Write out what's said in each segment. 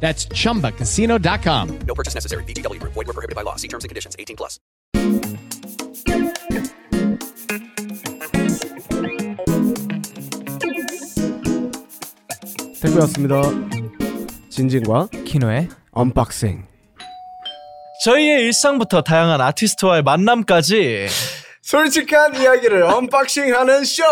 That's chumbacasino.com. No purchase necessary. VGW Group. Void where prohibited by law. See terms and conditions. 18 plus. 택배 왔습니다. 진진과 키노의 언박싱. 저희의 일상부터 다양한 아티스트와의 만남까지 솔직한 이야기를 언박싱하는 쇼.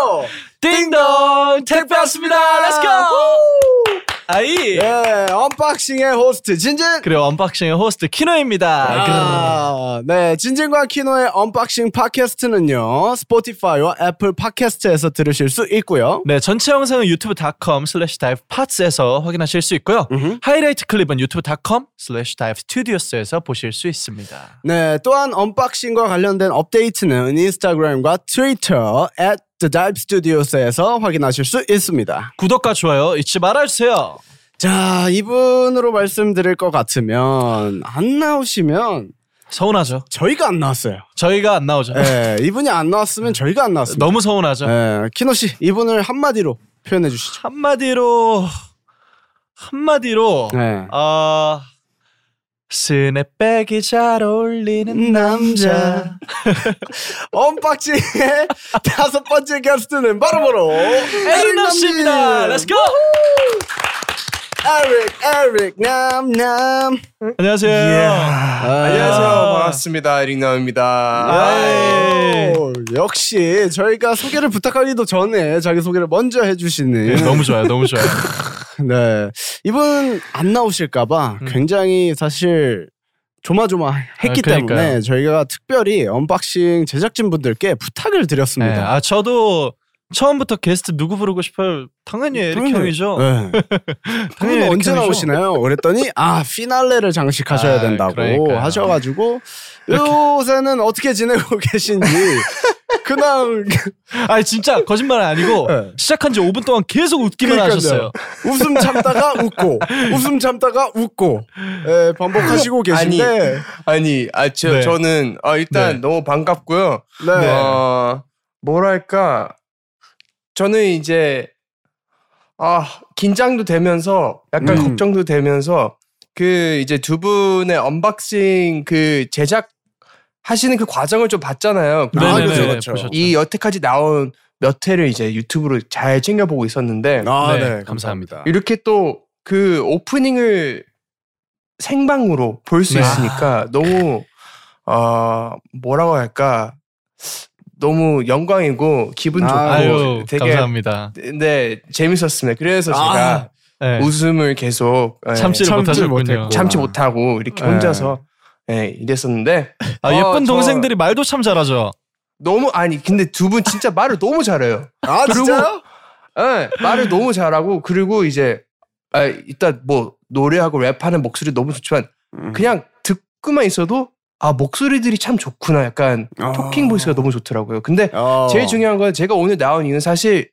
띵동 택배 왔습니다. Let's go! 아이 예, 언박싱의 호스트 진진. 그리고 언박싱의 호스트 키노입니다. 아, 네, 진진과 키노의 언박싱 팟캐스트는요. 스포티파이와 애플 팟캐스트에서 들으실 수 있고요. 네, 전체 영상은 유튜브.com slash Dive Pods에서 확인하실 수 있고요. 하이라이트 클립은 유튜브.com slash Dive Studios에서 보실 수 있습니다. 네, 또한 언박싱과 관련된 업데이트는 인스타그램과 트위터 at the dive studios에서 확인하실 수 있습니다. 구독과 좋아요 잊지 말아주세요. 자, 이분으로 말씀드릴 것 같으면 안 나오시면 서운하죠. 저희가 안 나왔어요. 저희가 안 나오죠. 네, 이분이 안 나왔으면 저희가 안 나왔습니다. 너무 서운하죠. 네, 키노 씨 이분을 한마디로 표현해 주시죠. 한마디로 한마디로 네. 아 스냅백이 잘 어울리는 남자. 언박싱의 다섯 번째 게스트는 바로바로 에릭남 씨입니다. Let's go. 에릭 에릭 남남. 안녕하세요. 안녕하세요. 반갑습니다. 에릭나입니다. 예. 오, 역시 저희가 소개를 부탁하기도 전에 자기 소개를 먼저 해주시는 네, 너무 좋아요. 너무 좋아요. 네 이분 안 나오실까봐 굉장히 사실 조마조마했기 아. 때문에 저희가 특별히 언박싱 제작진 분들께 부탁을 네, 드렸습니다. 아 저도 처음부터 게스트 누구 부르고 싶어요? 당연히 에릭 당연히. 형이죠. 네. 그분 에릭 언제 형이죠. 나오시나요? 그랬더니 아 피날레를 장식하셔야 아, 된다고 그러니까요. 하셔가지고 요새는 어떻게 지내고 계신지 그냥 아니 진짜 거짓말 아니고 네. 시작한 지 5분 동안 계속 웃기만 그러니까요. 하셨어요. 웃음 참다가 웃고 웃음 참다가 웃고 예, 반복하시고 계신데 아니, 아, 저, 네. 저는, 아, 일단 네. 너무 반갑고요. 네. 어, 뭐랄까. 저는 이제, 아, 긴장도 되면서, 약간 음. 걱정도 되면서, 그, 이제 두 분의 언박싱 그 제작 하시는 그 과정을 좀 봤잖아요. 아, 그렇죠, 그렇죠. 보셨죠. 이 여태까지 나온 몇 회를 이제 유튜브로 잘 챙겨보고 있었는데, 아, 네, 네, 감사합니다. 이렇게 또 그 오프닝을 생방으로 볼수 네. 있으니까 너무 어 뭐라고 할까 너무 영광이고 기분 좋고 아유 되게 감사합니다. 네 재밌었습니다. 그래서 아, 제가 네. 웃음을 계속 예, 참지를 참지 못하셨군요. 못했고. 참지 못하고 이렇게 네. 혼자서 예, 이랬었는데 아, 어, 예쁜 저 동생들이 말도 참 잘하죠. 너무 아니 근데 두 분 진짜 말을 너무 잘해요. 아 그리고- 진짜요? 예, 말을 너무 잘하고 그리고 이제 아, 일단 뭐 노래하고 랩하는 목소리 너무 좋지만 음. 그냥 듣고만 있어도 아 목소리들이 참 좋구나 약간 아. 토킹 보이스가 너무 좋더라고요. 근데 어. 제일 중요한 건 제가 오늘 나온 이유는 사실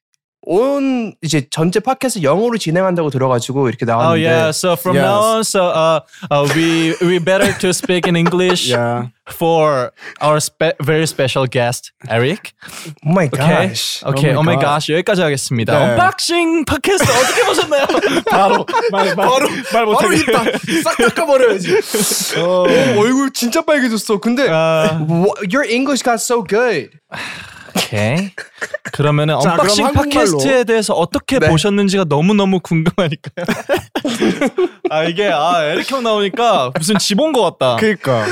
온 이제 전체 팟캐스트 영어로 진행한다고 들어가지고 이렇게 Oh 나왔는데 yeah. So from Yes. now on, so uh, uh, we we better to speak in English Yeah. for our spe- very special guest Eric. Oh my Okay. gosh. 오케이. Oh Oh my my God. gosh. 여기까지 하겠습니다. 네. 언박싱 팟캐스트 어떻게 보셨나요? 바로 말, 말, 바로 말 바로 못하게. 입다 싹 닦아버려야지. 어, 얼굴 진짜 빨개졌어. 근데 아, wha- your English got so good. 오케이. 그러면 은 자, 언박싱 한국말로. 팟캐스트에 대해서 어떻게 네. 보셨는지가 너무 너무 궁금하니까요. 아 이게 아 에릭 형 나오니까 무슨 집 온 것 같다. 그러니까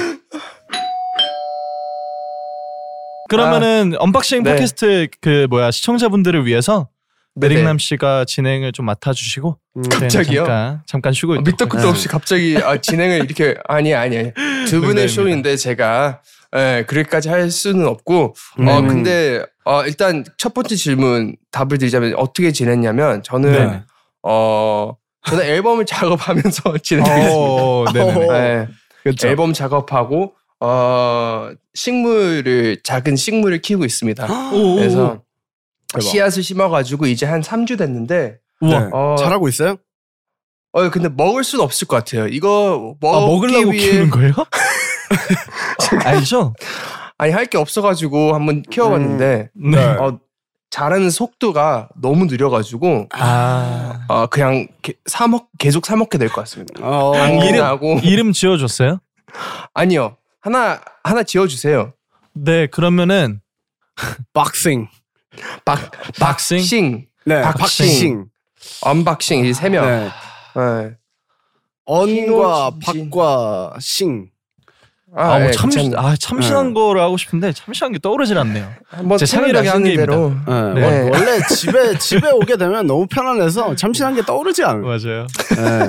그러면은 언박싱 네. 팟캐스트 그 뭐야 시청자분들을 위해서 네네. 에릭남 씨가 진행을 좀 맡아주시고 저희는 갑자기요? 잠깐 잠깐 쉬고 아, 밑도 끝도 없이 갑자기 아, 진행을 이렇게 아니 아니 두 분의 농담입니다. 쇼인데 제가 예, 그렇게까지 할 수는 없고 어 음. 근데 어 일단 첫 번째 질문 답을 드리자면 어떻게 지냈냐면 저는 네. 어 저는 앨범을 작업하면서 지냈습니다. 어, 네네네. 예, 그렇죠. 앨범 작업하고 어 식물을 작은 식물을 키우고 있습니다. 오, 그래서 대박. 씨앗을 심어가지고 이제 한 3주 됐는데 우와. 네. 어, 잘하고 있어요? 어 근데 먹을 수는 없을 것 같아요. 이거 아, 먹기 먹으려고 위해 키우는 거예요? 아니죠? 아니 할 게 없어가지고 한번 키워봤는데 네. 어, 자라는 속도가 너무 느려가지고 아. 어, 그냥 게- 사 먹, 계속 사 먹게 될 것 같습니다. 어, 당근하고 이름 지어줬어요? 아니요 하나 하나 지어주세요. 네, 그러면은 박싱. 박 박싱? 박싱 네, 박싱. 박싱. 언박싱 이세 명. 네. 네. 언과. 박과 싱. 아, 아, 뭐 예, 참, 괜찮네. 아, 참신한 거를 하고 싶은데 참신한 게 떠오르질 않네요. 한번 제 창의력의 한계입니다. 대로. 네. 네. 원- 원래 집에 집에 오게 되면 너무 편안해서 참신한 게 떠오르지 않아요. 맞아요.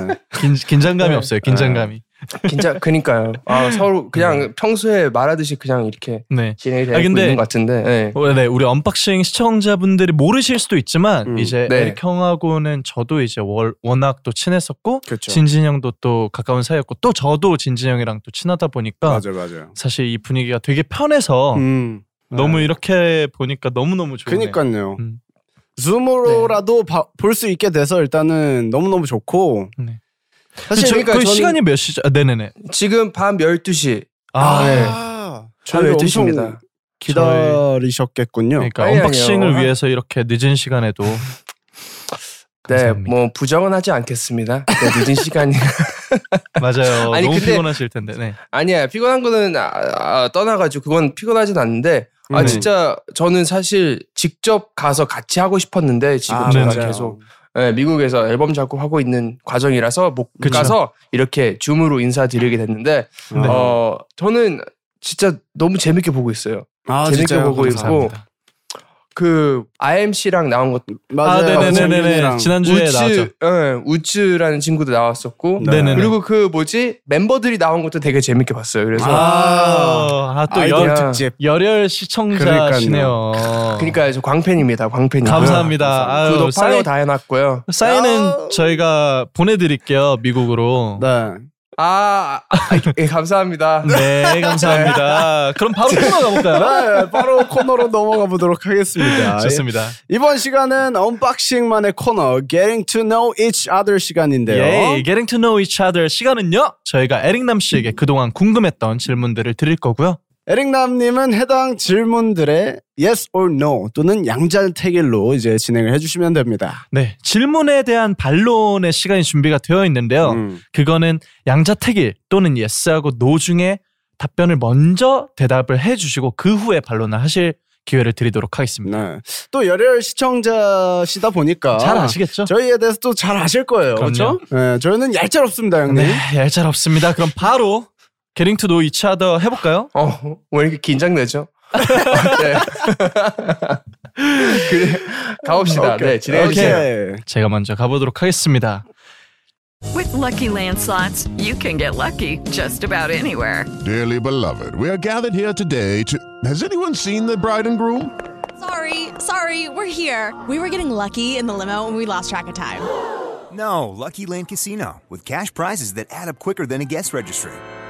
네. 긴, 긴장감이 네. 없어요. 긴장감이. 진짜 그니까요. 아, 서로 그냥 평소에 말하듯이 그냥 이렇게 네. 진행이 되고 아, 근데- 있는 것 같은데. 네. 어, 네, 우리 언박싱 시청자분들이 모르실 수도 있지만 음, 이제 네. 에릭 형하고는 저도 이제 월, 워낙 또 친했었고 그렇죠. 진진 형도 또 가까운 사이였고 또 저도 진진 형이랑 또 친하다 보니까 맞아요, 맞아요. 사실 이 분위기가 되게 편해서 음. 너무 네. 이렇게 보니까 너무 너무 좋네요. 그니까요. 음. Zoom으로라도 볼 수 있게 돼서 일단은 너무 너무 좋고. 네. 사실 저, 그러니까 그 시간이 몇 시죠? 아, 네네네. 지금 밤 12시. 아, 네. 저희 엄청 12시입니다. 기다리셨겠군요. 그러니까 아니, unboxing을 아니요. 위해서 이렇게 늦은 시간에도 네, 감사합니다. 뭐 부정은 하지 않겠습니다. 네, 늦은 시간이 맞아요. 아니, 너무 근데- 피곤하실 텐데. 네. 아니야 피곤한 거는 아, 아, 떠나가지고 그건 피곤하진 않는데 아 네. 진짜 저는 사실 직접 가서 같이 하고 싶었는데 지금 아, 제가 맞아요. 계속 예, 미국에서 앨범 작업하고 있는 과정이라서 못 그쵸. 가서 이렇게 줌으로 인사드리게 됐는데 네. 어 저는 진짜 너무 재밌게 보고 있어요. 아, 재밌게? 보고 있고 감사합니다. 그 IMC랑 나온 것 맞아요. 아, 네네네네. 지난주에 나왔죠. 우츠, 예, 우츠라는 친구도 나왔었고 네. 네네네. 그리고 그 뭐지 멤버들이 나온 것도 되게 재밌게 봤어요. 그래서 아, 아, 또 아이돌 열, 특집. 열혈 시청자시네요. 그러니까 저 광팬입니다. 광팬이. 감사합니다. 아유, 구독 팔로우 사인, 다 해놨고요. 사인은 아. 저희가 보내드릴게요 미국으로. 네. 아, 아, 예, 감사합니다. 네, 감사합니다. 그럼 바로 코너 가볼까요? 네, 바로 코너로 넘어가 보도록 하겠습니다. 좋습니다. 이번 시간은 언박싱만의 코너 Getting to Know Each Other 시간인데요. 예, Getting to know each other 시간은요. 저희가 에릭남 씨에게 그동안 궁금했던 질문들을 드릴 거고요. 에릭남님은 해당 질문들의 yes or no 또는 양자택일로 이제 진행을 해주시면 됩니다. 네, 질문에 대한 반론의 시간이 준비가 되어 있는데요. 음. 그거는 양자택일 또는 yes하고 no 중에 답변을 먼저 대답을 해주시고 그 후에 반론을 하실 기회를 드리도록 하겠습니다. 네. 또 열혈 시청자시다 보니까 잘 아시겠죠? 저희에 대해서 또 잘 아실 거예요. 그렇죠? 네, 저희는 얄짤 없습니다, 형님. 네, 얄짤 없습니다. 그럼 바로 Getting to know each other 해볼까요? 어, 왜 이렇게 긴장되죠? 네. 그래, 가봅시다. 네, 진행해주세요. 오케이. 제가 먼저 가보도록 하겠습니다. With Lucky Land slots, you can get lucky just about anywhere. Dearly beloved, we are gathered here today to. Has anyone seen the bride and groom? Sorry, sorry, we're here. We were getting lucky in the limo and we lost track of time. No, Lucky Land Casino, with cash prizes that add up quicker than a guest registry.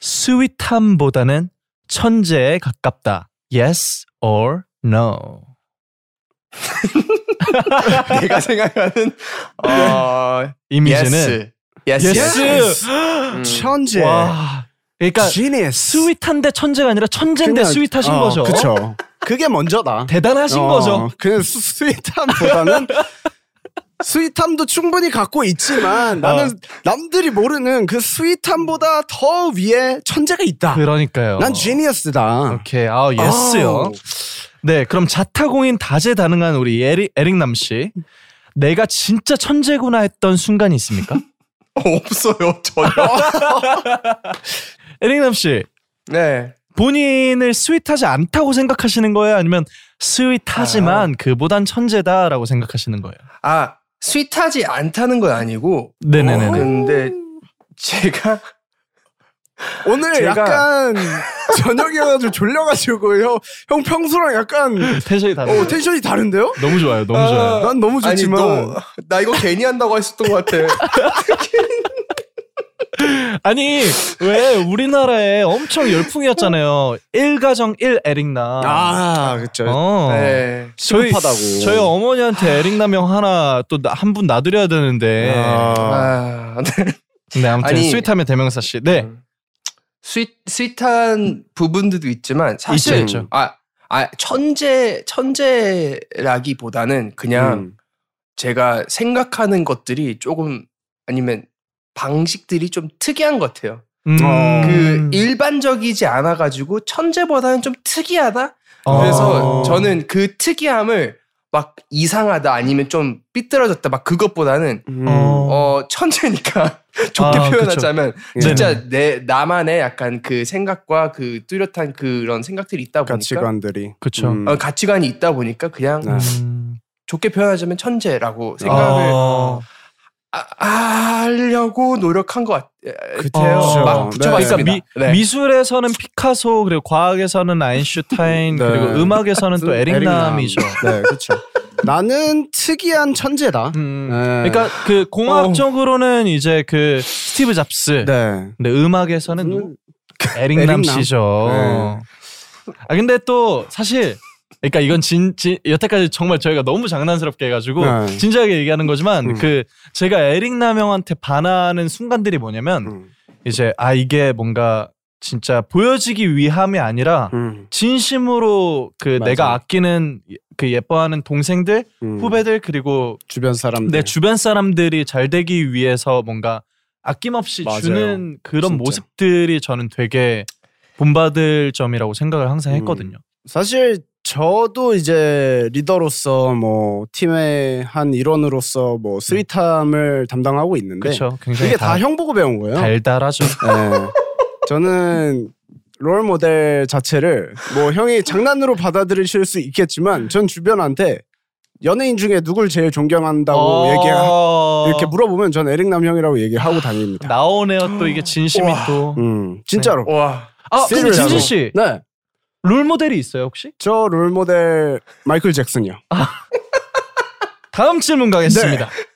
스윗함보다는 천재에 가깝다. Yes or no? 내가 생각하는 어, 이미지는 yes. yes. yes. 음. 천재. 와. 그러니까 Genius. sweet한데 천재가 아니라 천재인데 그냥- 스윗하신 어, 거죠. 그쵸. 그게 먼저다. 대단하신 어, 거죠. 그 스- sweet함보다는 sweet함도 충분히 갖고 있지만 나는 남들이 모르는 그 sweet함보다 더 위에 천재가 있다. 그러니까요. 난 genius다. 오케이. 아, yes요. 아우. 네, 그럼 자타공인 다재다능한 우리 에릭 에릭남 씨. 내가 진짜 천재구나 했던 순간이 있습니까? 없어요 전혀. 에릭남 씨. 네. 본인을 스윗하지 않다고 생각하시는 거예요? 아니면 스윗하지만 그보단 천재다라고 생각하시는 거예요? 아 스윗하지 않다는 건 아니고. 네네네. 근데 제가 오늘 제가- 약간 저녁이어가지고 졸려가지고요. 형 평소랑 약간 텐션이 다르 어, 텐션이 다른데요? 너무 좋아요. 너무 좋아요. 난 너무 아니 좋지만 너, 나 이거 괜히 한다고 했었던 것 같아. 아니 왜 우리나라에 엄청 열풍이었잖아요. 1가정 1 에릭남. 아 그렇죠. 어. 네. 저희 시급하다고. 저희 어머니한테 에릭남 형 하나 또 한 분 놔드려야 되는데. 아, 네. 네 아무튼 아니- 스윗함의 대명사 씨. 네. 스윗 스윗한 부분들도 있지만 사실 있죠, 있죠. 아, 아 천재 천재라기보다는 그냥 음. 제가 생각하는 것들이 조금 아니면 방식들이 좀 특이한 것 같아요. 음. 그 일반적이지 않아 가지고 천재보다는 좀 특이하다. 어. 그래서 저는 그 특이함을 막 이상하다 아니면 좀 삐뚤어졌다 막 그것보다는 음. 어 천재니까 좋게 아, 표현하자면 그쵸. 진짜 내 나만의 약간 그 생각과 그 뚜렷한 그런 생각들이 있다 보니까 가치관들이. 그쵸. 음. 어, 가치관이 있다 보니까 그냥 네. 음. 좋게 표현하자면 천재라고 생각을 어. 아, 하려고 노력한 것 같- 같아요. 그쵸. 막 네. 붙여봤습니다. 그러니까 미, 네. 미술에서는 피카소 그리고 과학에서는 아인슈타인 네. 그리고 음악에서는 또 에릭남이죠. 네, 그렇죠. 나는 특이한 천재다. 음. 네. 그러니까 그 공학적으로는 이제 그 스티브 잡스. 네. 근데 음악에서는? 에릭남 에릭남. 씨죠. 네. 아 근데 또 사실 그러니까 이건 진, 진 여태까지 정말 저희가 너무 장난스럽게 해가지고 네. 진지하게 얘기하는 거지만 음. 그 제가 에릭남 형한테 반하는 순간들이 뭐냐면 음. 이제 아 이게 뭔가 진짜 보여지기 위함이 아니라 음. 진심으로 그 맞아. 내가 아끼는 그 예뻐하는 동생들, 음. 후배들 그리고 주변 사람들. 내 주변 사람들이 잘 되기 위해서 뭔가 아낌없이 맞아요. 주는 그런 진짜. 모습들이 저는 되게 본받을 점이라고 생각을 항상 음. 했거든요. 사실 저도 이제 리더로서 뭐 팀의 한 일원으로서 뭐 스윗함을 담당하고 있는데 그렇죠. 굉장히 이게 다형 보고 배운 거예요. 달달하죠. 네. 저는 롤 모델 자체를 뭐 형이 장난으로 받아들이실 수 있겠지만 전 주변한테 연예인 중에 누굴 제일 존경한다고 어. 얘기 이렇게 물어보면 전 에릭 남 형이라고 얘기하고 다닙니다. 나오네요. 또 이게 진심이. 또. 음, 진짜로. 와 아, 근데. 진진 씨, 네. 롤 모델이 있어요 혹시? 저 롤 모델 마이클 잭슨이요. 다음 질문 가겠습니다. 네.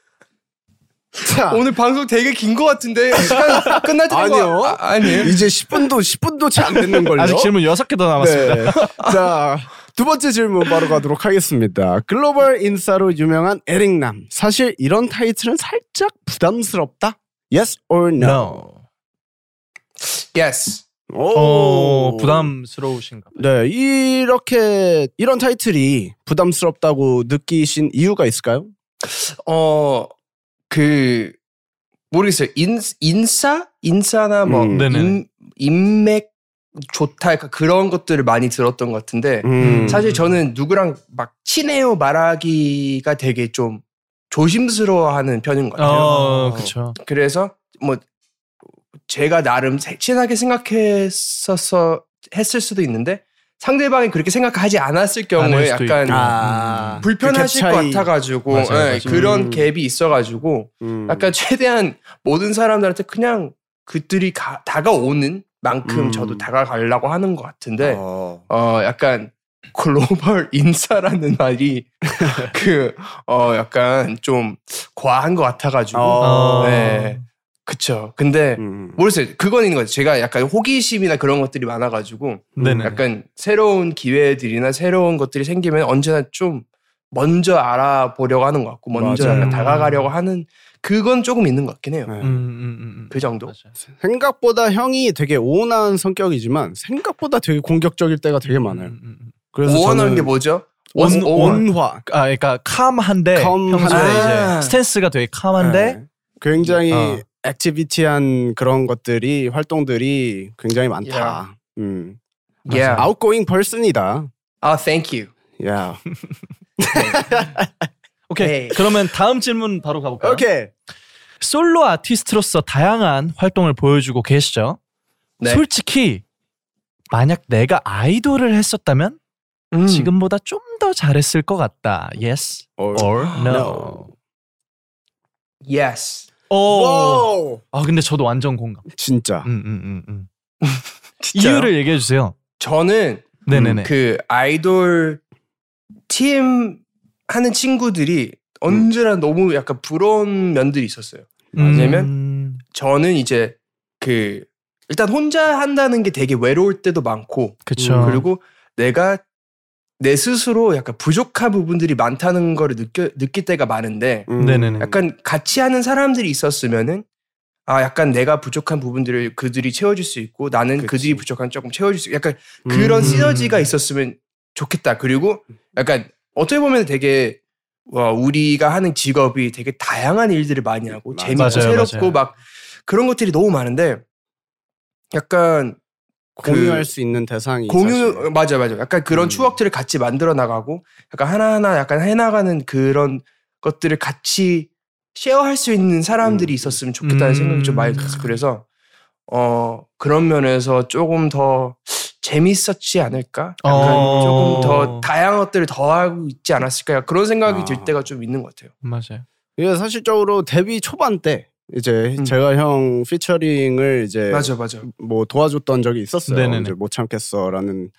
자, 오늘 방송 되게 긴 것 같은데 시간 끝날 때 아니요. 아, 아니에요. 이제 10분도 10분도 채 안 됐는 걸요. 아직 질문 6개 더 남았습니다. 네. 자, 두 번째 질문 바로 가도록 하겠습니다. 글로벌 인싸로 유명한 에릭남. 사실 이런 타이틀은 살짝 부담스럽다. Yes or no? No. Yes. 오, 어, 부담스러우신가 봐요. 네, 이렇게 이런 타이틀이 부담스럽다고 느끼신 이유가 있을까요? 어, 그, 모르겠어요. 인, 인싸? 인싸나 뭐, 음. 인, 인맥 좋다. 약간 그런 것들을 많이 들었던 것 같은데, 음. 사실 저는 누구랑 막 친해요 말하기가 되게 좀 조심스러워하는 편인 것 같아요. 어, 그쵸. 그래서 뭐, 제가 나름 세- 친하게 생각했었어, 했을 수도 있는데, 상대방이 그렇게 생각하지 않았을 경우에 약간. 아, 불편하실 그 것. 같아가지고 맞아요, 예, 맞아요. 그런 음. 갭이 있어가지고 음. 약간 최대한 모든 사람들한테 그냥 그들이 가- 다가오는 만큼 음. 저도 다가가려고 하는 것 같은데 어. 어 약간 글로벌 인싸라는 말이 그 어 약간 좀 과한 것 같아가지고 어. 네 그쵸 근데 음. 모르겠어요 그건 있는 거죠 제가 약간 호기심이나 그런 것들이 많아가지고 네네. 약간 새로운 기회들이나 새로운 것들이 생기면 언제나 좀 먼저 알아보려고 하는 것 같고 먼저 맞아요. 약간 다가가려고 하는 그건 조금 있는 것 같긴 해요. 네. 음, 음, 음, 음. 그 정도. 맞아요. 생각보다 형이 되게 온화한 성격이지만 생각보다 되게 공격적일 때가 되게 많아요. 음, 음, 음. 그래서 저는 게 뭐죠? 온, 온, 온화. 아, 그러니까 calm한데. 평소에 아. 이제 stance가 되게 calm한데 네. 굉장히 어. activity한 그런 것들이 활동들이 굉장히 많다. 음. Yeah. outgoing person이다. 아, thank you. 야. 오케이 네. 그러면 다음 질문 바로 가볼까요? 오케이. 솔로 아티스트로서 다양한 활동을 보여주고 계시죠. 네. 솔직히 만약 내가 아이돌을 했었다면 음. 지금보다 좀 더 잘했을 것 같다. Yes or, or no. no. Yes. 오. 아 근데 저도 완전 공감. 진짜. 음, 음, 음, 음. 이유를 얘기해 주세요. 저는 네네네. 그 아이돌 팀 하는 친구들이 언제나 너무 약간 부러운 면들이 있었어요. 왜냐면 음, 저는 이제 그 일단 혼자 한다는 게 되게 외로울 때도 많고 그쵸. 음, 그리고 내가 내 스스로 약간 부족한 부분들이 많다는 거를 느껴 느낄 때가 많은데 음. 약간 같이 하는 사람들이 있었으면은 아 약간 내가 부족한 부분들을 그들이 채워줄 수 있고 나는 그치. 그들이 부족한 조금 채워줄 수 있고 약간 그런 음. 시너지가 있었으면 좋겠다. 그리고 약간 어떻게 보면 되게 와 우리가 하는 직업이 되게 다양한 일들을 많이 하고 맞아요, 새롭고 맞아요. 막 그런 것들이 너무 많은데 약간 공유할 그 수 있는 대상이 공유. 맞아 맞아 약간 그런 음. 추억들을 같이 만들어 나가고 약간 하나하나 약간 해나가는 그런 것들을 같이 쉐어할 수 있는 사람들이 음. 있었으면 좋겠다는 음. 생각이 좀 많이 들었어 그래서 어 그런 면에서 조금 더 재밌었지 않을까 약간 어. 조금 더 다양한 것들을 더 하고 있지 않았을까 그런 생각이 아. 들 때가 좀 있는 것 같아요 맞아요. 이게 사실적으로 데뷔 초반 때 이제 음. 제가 형 피처링을 이제 맞아 맞아 뭐 도와줬던 적이 있었어요. 네네네. 이제 못 참겠어라는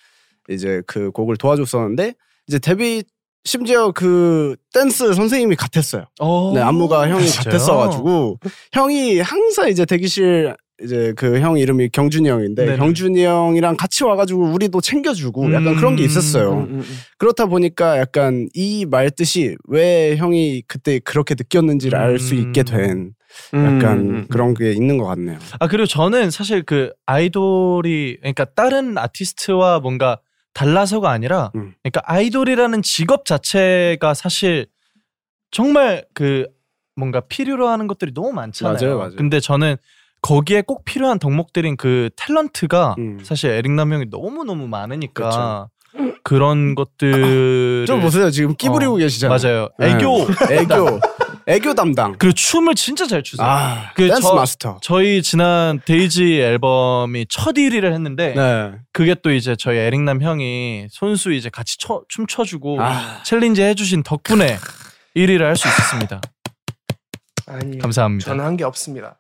이제 그 곡을 도와줬었는데 이제 데뷔 심지어 그 댄스 선생님이 같았어요. 어. 네, 안무가 형이 진짜요? 같았어가지고 형이 항상 이제 대기실 이제 그 형 이름이 경준이 형인데 네네. 경준이 형이랑 같이 와가지고 우리도 챙겨주고 약간 음. 그런 게 있었어요. 음, 음, 음. 그렇다 보니까 약간 이 말 뜻이 왜 형이 그때 그렇게 느꼈는지를 알수 음. 있게 된 약간 음, 음, 그런 게 있는 것 같네요. 아 그리고 저는 사실 그 아이돌이 그러니까 다른 아티스트와 뭔가 달라서가 아니라 음. 그러니까 아이돌이라는 직업 자체가 사실 정말 그 뭔가 필요로 하는 것들이 너무 많잖아요. 맞아요, 맞아요. 근데 저는 거기에 꼭 필요한 덕목들인 그 탤런트가 음. 사실 에릭남 형이 너무 너무 많으니까 그런 것들 좀 보세요 지금 끼 부리고 어, 계시잖아요. 맞아요. 네. 애교 애교 애교 담당. 그리고 춤을 진짜 잘 추세요. 아 그 댄스 저- 마스터. 저희 지난 데이지 앨범이 첫 1위를 했는데 네. 그게 또 이제 저희 에릭남 형이 손수 이제 같이 춰, 춤 춰주고 아. 챌린지 해주신 덕분에 1위를 할 수 있었습니다. 아니 감사합니다. 저는 한 게 없습니다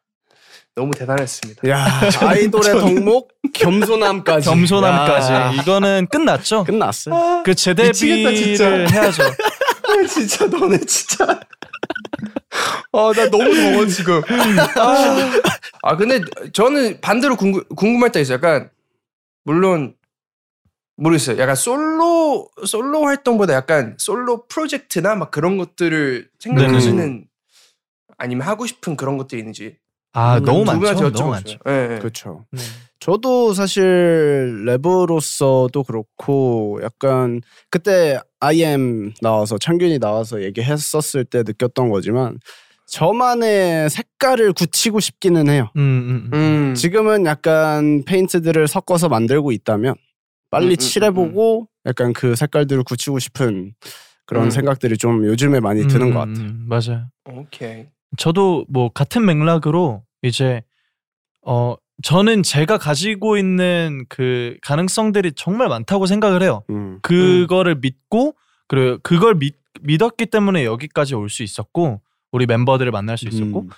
너무 대단했습니다 야 아이돌의 덕목 겸손함까지. 겸손함까지 야, 이거는 끝났죠. 끝났어요. 그 진짜. 해야죠. 진짜 너네 진짜. 아나 너무 더워 지금. 아, 아 근데 저는 반대로 궁금, 궁금할 때 있어요. 약간 물론 모르겠어요. 약간 솔로 솔로 활동보다 약간 솔로 프로젝트나 막 그런 것들을 생각하시는 아니면 하고 싶은 그런 것들이 있는지. 아 음, 너무 두 많죠. 너무 여쭤보고 많죠. 예, 예. 그렇죠. 네. 저도 사실 래퍼로서도 그렇고 약간 그때 IM 나와서 창균이 나와서 얘기했었을 때 느꼈던 거지만 저만의 색깔을 굳히고 싶기는 해요. 음, 음, 음. 음. 지금은 약간 페인트들을 섞어서 만들고 있다면 빨리 음, 음, 칠해보고 약간 그 색깔들을 굳히고 싶은 그런 음. 생각들이 좀 요즘에 많이 드는 음, 것 같아요. 음, 맞아요. 오케이. 저도 뭐 같은 맥락으로 이제 어 저는 제가 가지고 있는 그 가능성들이 정말 많다고 생각을 해요. 음. 그거를 믿고 그리고 그걸 믿, 믿었기 때문에 여기까지 올 수 있었고 우리 멤버들을 만날 수 있었고 음.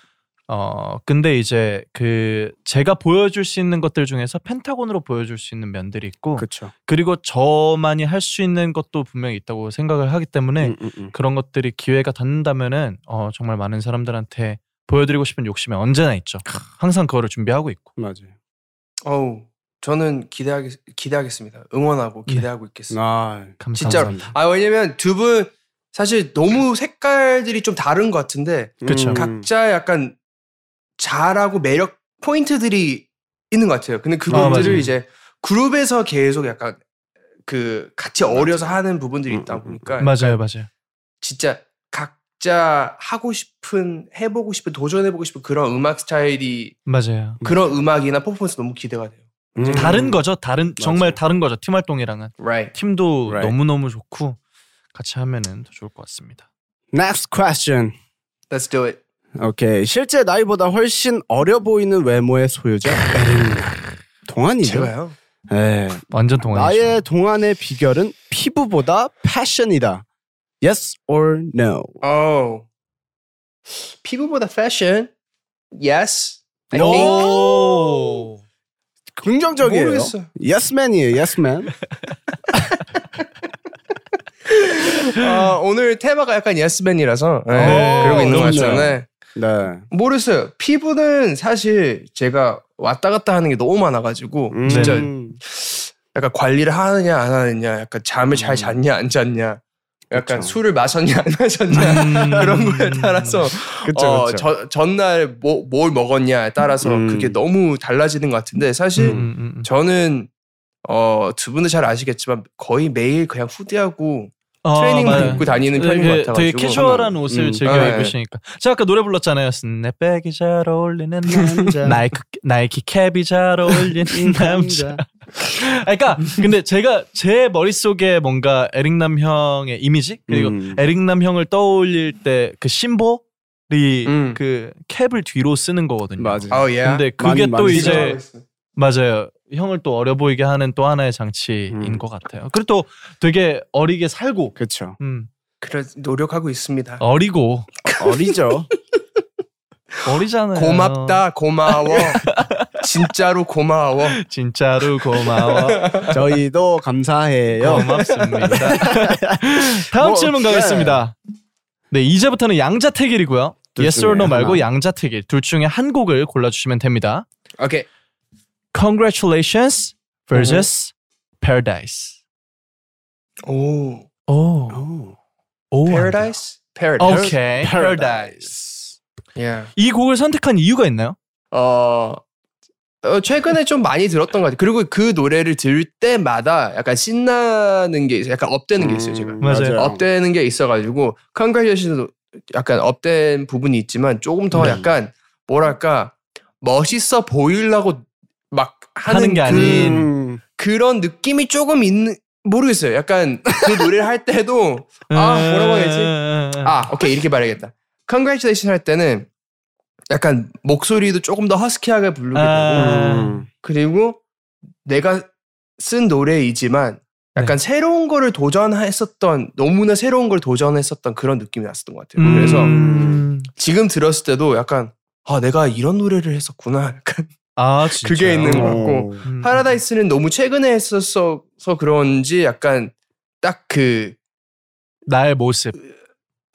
어 근데 이제 그 제가 보여줄 수 있는 것들 중에서 펜타곤으로 보여줄 수 있는 면들이 있고 그렇죠. 그리고 저만이 할 수 있는 것도 분명히 있다고 생각을 하기 때문에 음, 음, 음. 그런 것들이 기회가 닿는다면은 어 정말 많은 사람들한테 보여드리고 싶은 욕심이 언제나 있죠. 항상 그거를 준비하고 있고. 맞아요. 어우 저는 기대하겠 기대하겠습니다. 응원하고 기대하고 있겠습니다. 아, 감사합니다. 진짜로. 아 왜냐면 두 분 사실 너무 색깔들이 좀 다른 것 같은데 그쵸. 음. 각자 약간 잘하고 매력 포인트들이 있는 것 같아요. 근데 아, 그것들을 맞아요. 이제 그룹에서 계속 약간 그 같이 어려서 하는 부분들이 있다 보니까 맞아요, 맞아요. 진짜 각자 하고 싶은 해보고 싶은 도전해보고 싶은 그런 음악 스타일이 맞아요. 그런 음악이나 퍼포먼스 너무 기대가 돼요. 음. 다른 거죠. 다른 정말 다른 거죠. 팀 활동이랑은 Right. 팀도 Right. 너무 너무 좋고 같이 하면은 더 좋을 것 같습니다. Next question. Let's do it. 오케이. 실제 나이보다 훨씬 어려 보이는 외모의 소유자 에릭남. 동안이죠. 제가요. 네. 완전 동안이죠. 나의 동안의 비결은 피부보다 패션이다. Yes or no? Oh. 피부보다 패션? Yes. I No. think. 오. 긍정적이에요. 모르겠어. Yes man이에요. Yes man. 어, 오늘 테마가 약간 예스맨이라서 네, 네, 그러고 있는 것. 같아요. 네. 네. 모르겠어요. 피부는 사실 제가 왔다 갔다 하는 게 너무 많아가지고 음. 진짜 약간 관리를 하느냐 안 하느냐, 약간 잠을 잘 잤냐 안 잤냐, 약간 음. 그쵸. 술을 마셨냐 안 마셨냐 음. 그런 거에 따라서 그쵸, 어, 그쵸. 저, 전날 뭐, 뭘 먹었냐에 따라서 음. 그게 너무 달라지는 것 같은데 사실 음, 음, 음. 저는 어, 두 분도 잘 아시겠지만 거의 매일 그냥 후디하고 어, 트레이닝 맞아요. 입고 다니는 편인 되게, 것 같아가지고 되게 캐주얼한 옷을 음. 즐겨 네. 입으시니까. 제가 아까 노래 불렀잖아요. 스냅백이 잘 어울리는 남자. 나이키 나이키 캡이 잘 어울리는 남자. 아, 그러니까 근데 제가 제 머릿속에 뭔가 에릭남 형의 이미지 그리고 음. 에릭남 형을 떠올릴 때 그 symbol이 음. 그 캡을 뒤로 쓰는 거거든요. 맞아요. Oh, yeah. 근데 그게 많이, 또 많이 이제 맞아요. 형을 또 어려 보이게 하는 또 하나의 장치인 음. 것 같아요. 그리고 또 되게 어리게 살고, 그렇죠. 음, 그래 노력하고 있습니다. 어리고 어리죠. 어리잖아요. 고맙다 고마워 진짜로 고마워 진짜로 고마워. 저희도 감사해요. 고맙습니다. 다음 뭐, 질문 네. 가겠습니다. 네, 이제부터는 양자택일이고요. 둘 Yes or no 말고. 양자택일 둘 중에 한 곡을 골라주시면 됩니다. 오케이 Congratulations versus Paradise. 오 오, 오. 오, Paradise Paradise 오케이, Paradise. yeah. 이 곡을 선택한 이유가 있나요? 어, 어, 최근에 좀 많이 들었던 것 같아요. 그리고 그 노래를 들을 때마다 약간 신나는 게 있어요. 약간 up되는 게 있어요. 제가 음, 맞아요. up되는 게 있어가지고 Congratulations도 약간 up된 부분이 있지만 조금 더 네. 약간 뭐랄까 멋있어 보이려고 막 하는, 게 그, 아닌. 음. 그런 느낌이 조금 있는 모르겠어요. 약간 그 노래를 할 때도 아 뭐라고 해야지? 아 오케이 이렇게 말해야겠다. Congratulations 할 때는 약간 목소리도 조금 더 허스키하게 부르게 되고 아. 음. 그리고 내가 쓴 노래이지만 약간 새로운 거를 도전했었던 너무나 새로운 걸 도전했었던 그런 느낌이 났었던 것 같아요. 그래서 음. 지금 들었을 때도 약간 아 내가 이런 노래를 했었구나. 약간 아, 진짜. 그게 있는 것 어. 같고 음. Paradise는 너무 최근에 했었어서 그런지 약간 딱 그 나의 모습.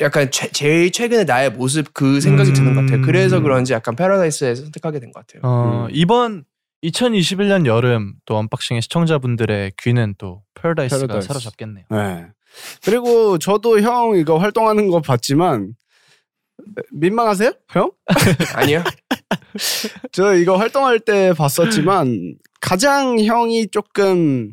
약간 최- 제일 최근에 나의 모습 그 생각이 드는 것 같아요. 그래서 음. 그런지 약간 Paradise에서 선택하게 된 것 같아요. 어, 음. 이번 2021년 여름 또 unboxing의 시청자분들의 귀는 또 paradise가 paradise. 사로잡겠네요. 네. 그리고 저도 형 이거 활동하는 거 봤지만 민망하세요? 형? 아니요? 저 이거 활동할 때 봤었지만 가장 형이 조금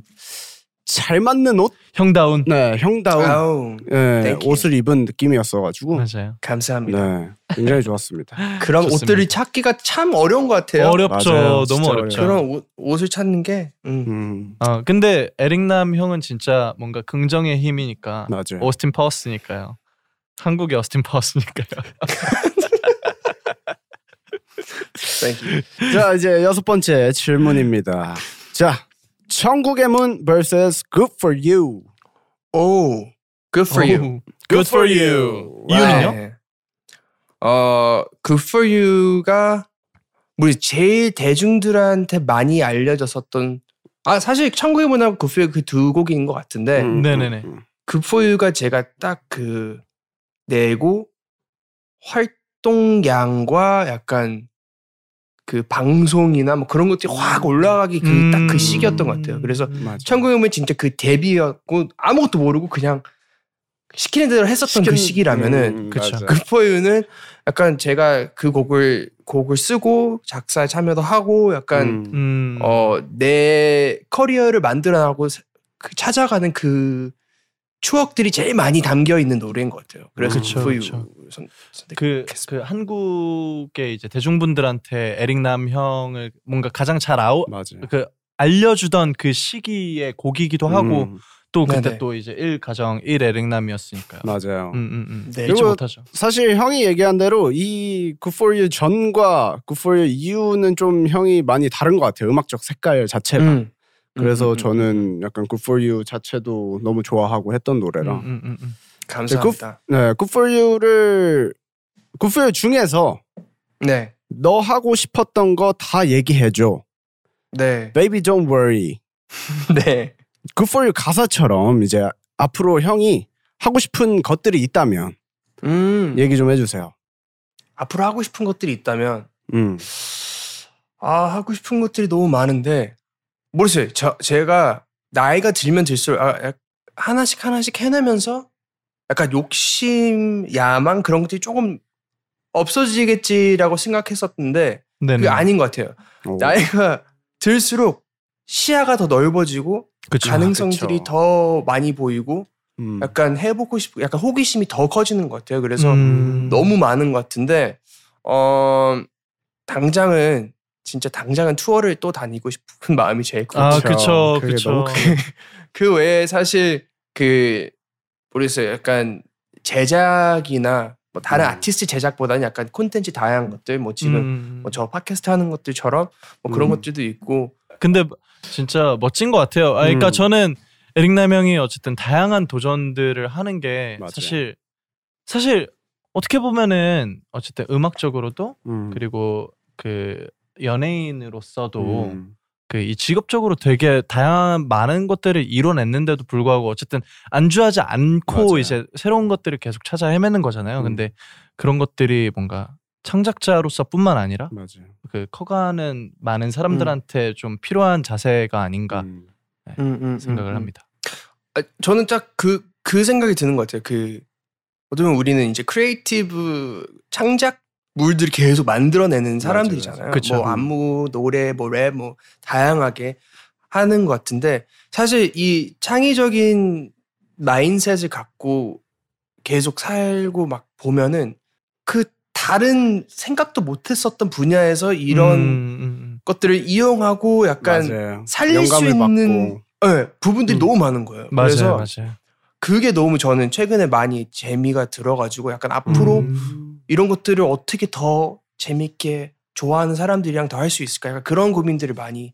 잘 맞는 옷? 형다운. 네, 형다운 아우 예, you. 옷을 입은 느낌이었어가지고 맞아요. 감사합니다. 네, 굉장히 좋았습니다. 그런 좋습니다. 옷들을 찾기가 참 어려운 것 같아요. 어렵죠. 맞아요. 너무 어렵죠. 그런 옷, 옷을 찾는 게 음. 음, 어, 근데 에릭남 형은 진짜 뭔가 긍정의 힘이니까 맞아요. 오스틴 파워스니까요. 한국의 오스틴 파워스니까요. Thank you. 자, 이제 여섯 번째 질문입니다. 자, 천국의 문 vs Good for You. 오, good for you. Good for you. 이유는요? 네. 어, good for you가 우리 제일 대중들한테 많이 알려졌었던 아 사실 천국의 문하고 good for you 그 두 곡인 것 같은데 음, 네네네. 음, good for you가 제가 딱 그 내고 활동량과 약간 그 방송이나 뭐 그런 것들이 확 올라가기 그 딱그 음. 시기였던 것 같아요. 그래서 음. 천국의 문은 진짜 그 데뷔였고 아무것도 모르고 그냥 시키는 대로 했었던 그 시키는- 시기라면은 음, 그쵸. 맞아요. 그포유는 약간 제가 그 곡을 곡을 쓰고 작사에 참여도 하고 약간 음, 음. 어내 커리어를 만들어 나가고 그 찾아가는 그 추억들이 제일 많이 담겨 있는 노래인 것 같아요. 그래서 그쵸, 그쵸. 선- 그, 그 한국의 이제 대중분들한테 에릭남 형을 뭔가 가장 잘 아우 맞아요. 그 알려주던 그 시기의 곡이기도 하고 음, 또 그때 네네. 또 이제 1 가정 1 에릭남이었으니까요. 맞아요. 음, 음, 음. 네. 그리고 못하죠. 사실 형이 얘기한 대로 이 Good For You 전과 Good For You 이후는 좀 형이 많이 다른 것 같아요. 음악적 색깔 자체가. 음. 그래서 음, 음, 음, 저는 약간 Good For You 자체도 너무 좋아하고 했던 노래라. 음, 음, 음, 음. 감사합니다. 네, Good For You를 Good For You 중에서 네. 너 하고 싶었던 거 다 얘기해줘. 네. Baby Don't Worry. 네. Good For You 가사처럼 이제 앞으로 형이 하고 싶은 것들이 있다면 음. 얘기 좀 해주세요. 앞으로 하고 싶은 것들이 있다면 음. 아 하고 싶은 것들이 너무 많은데 모르겠어요. 저 제가 나이가 들면 들수록 아, 약- 하나씩 하나씩 해내면서 약간 욕심, 야망 그런 것들이 조금 없어지겠지라고 생각했었는데 네네. 그게 아닌 것 같아요. 오. 나이가 들수록 시야가 더 넓어지고 그쵸. 가능성들이 그쵸. 더 많이 보이고 음. 약간 해보고 싶고 약간 호기심이 더 커지는 것 같아요. 그래서 음. 너무 많은 것 같은데 어 당장은 진짜 당장은 투어를 또 다니고 싶은 마음이 제일 크죠. 아, 그게 그쵸. 너무 크네. 그 외에 사실 그 모르겠어요. 약간 제작이나 뭐 다른 음. 아티스트 제작보다는 약간 콘텐츠 다양한 것들 뭐 지금 음. 뭐저 팟캐스트 하는 것들처럼 뭐 그런 음. 것들도 있고 근데 진짜 멋진 것 같아요. 아, 그러니까 음. 저는 에릭남 형이 어쨌든 다양한 도전들을 하는 게 맞아요. 사실 사실 어떻게 보면은 어쨌든 음악적으로도 음. 그리고 그 연예인으로서도 음. 그이 직업적으로 되게 다양한 많은 것들을 이뤄냈는데도 불구하고 어쨌든 안주하지 않고 맞아요. 이제 새로운 것들을 계속 찾아 헤매는 거잖아요. 음. 근데 그런 것들이 뭔가 창작자로서뿐만 아니라 맞아요. 그 커가는 많은 사람들한테 좀 필요한 자세가 아닌가 음. 음, 음, 생각을 음, 음. 합니다. 아, 저는 딱그그 생각이 드는 것 같아요. 그 보면 우리는 이제 creative 창작 물들을 계속 만들어내는 사람들이잖아요. 그쵸. 뭐 안무, 노래, 뭐 랩, 뭐 다양하게 하는 것 같은데 사실 이 창의적인 마인셋을 갖고 계속 살고 막 보면은 그 다른 생각도 못했었던 분야에서 이런 음, 음, 것들을 이용하고 약간 맞아요. 살릴 수 있는. 네, 부분들이 음. 너무 많은 거예요. 음. 맞아요, 그래서 맞아요. 그게 너무 저는 최근에 많이 재미가 들어가지고 약간 앞으로 음. 이런 것들을 어떻게 더 재밌게 좋아하는 사람들이랑 더 할 수 있을까 약간 그런 고민들을 많이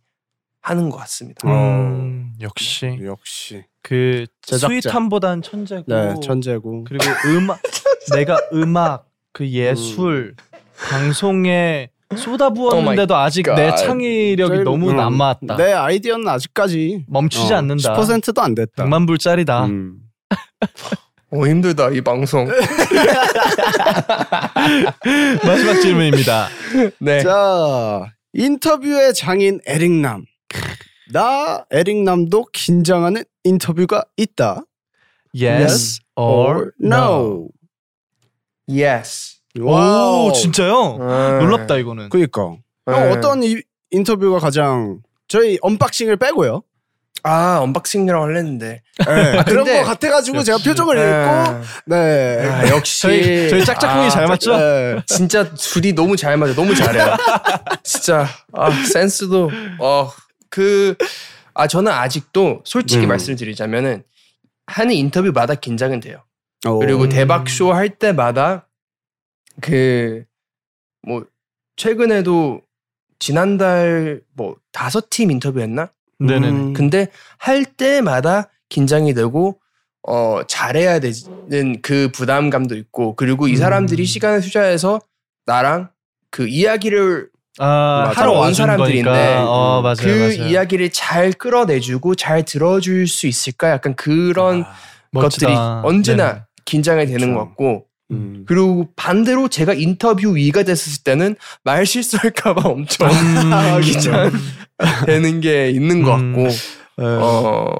하는 것 같습니다. 음, 역시 역시. 그 제작자. 스윗함보단 천재고 네, 천재고. 그리고 음악 내가 음악 그 예술 방송에 쏟아부었는데도 아직 내 God. 창의력이 저희- 너무 음, 남았다. 내 아이디어는 아직까지 멈추지 어, 않는다. 10%도 안 됐다. 100만 불짜리다. 음. 어 힘들다 이 방송. 마지막 질문입니다. 네. 자, 인터뷰의 장인 에릭남. 나 에릭남도 긴장하는 인터뷰가 있다. Yes or no. Yes. 오 진짜요? 음. 놀랍다 이거는. 그니까. 네. 형 어떤 이, 인터뷰가 가장 저희 unboxing을 빼고요. 아 unboxing이라고 하려는데. 네, 아, 그런 근데- 거 같아가지고 제가 표정을 아, 읽고 네. 아, 역시 저희 저희 짝짝꿍이 아, 잘 맞죠? 네. 진짜 둘이 너무 잘 맞아. 너무 잘해요. 진짜 아, 센스도 어그아 저는 아직도 솔직히 음. 말씀을 드리자면은 하는 인터뷰마다 긴장은 돼요. 오. 그리고 음. 대박 쇼 할 때마다 그 뭐 최근에도 지난달 뭐 다섯 팀 인터뷰했나? 네네. 음. 근데 할 때마다 긴장이 되고 어 잘해야 되는 그 부담감도 있고 그리고 이 사람들이 음. 시간을 투자해서 나랑 그 이야기를 아, 맞아. 하러 온 사람들인데 거니까. 어, 맞아요, 그 맞아요. 이야기를 잘 끌어내주고 잘 들어줄 수 있을까 약간 그런 아, 멋지다. 것들이 언제나 네네. 긴장이 되는 그쵸. 것 같고 음. 그리고 반대로 제가 인터뷰 위가 됐을 때는 말 실수할까봐 엄청 음. 긴장 되는 게 있는 것 음. 같고 네. 어그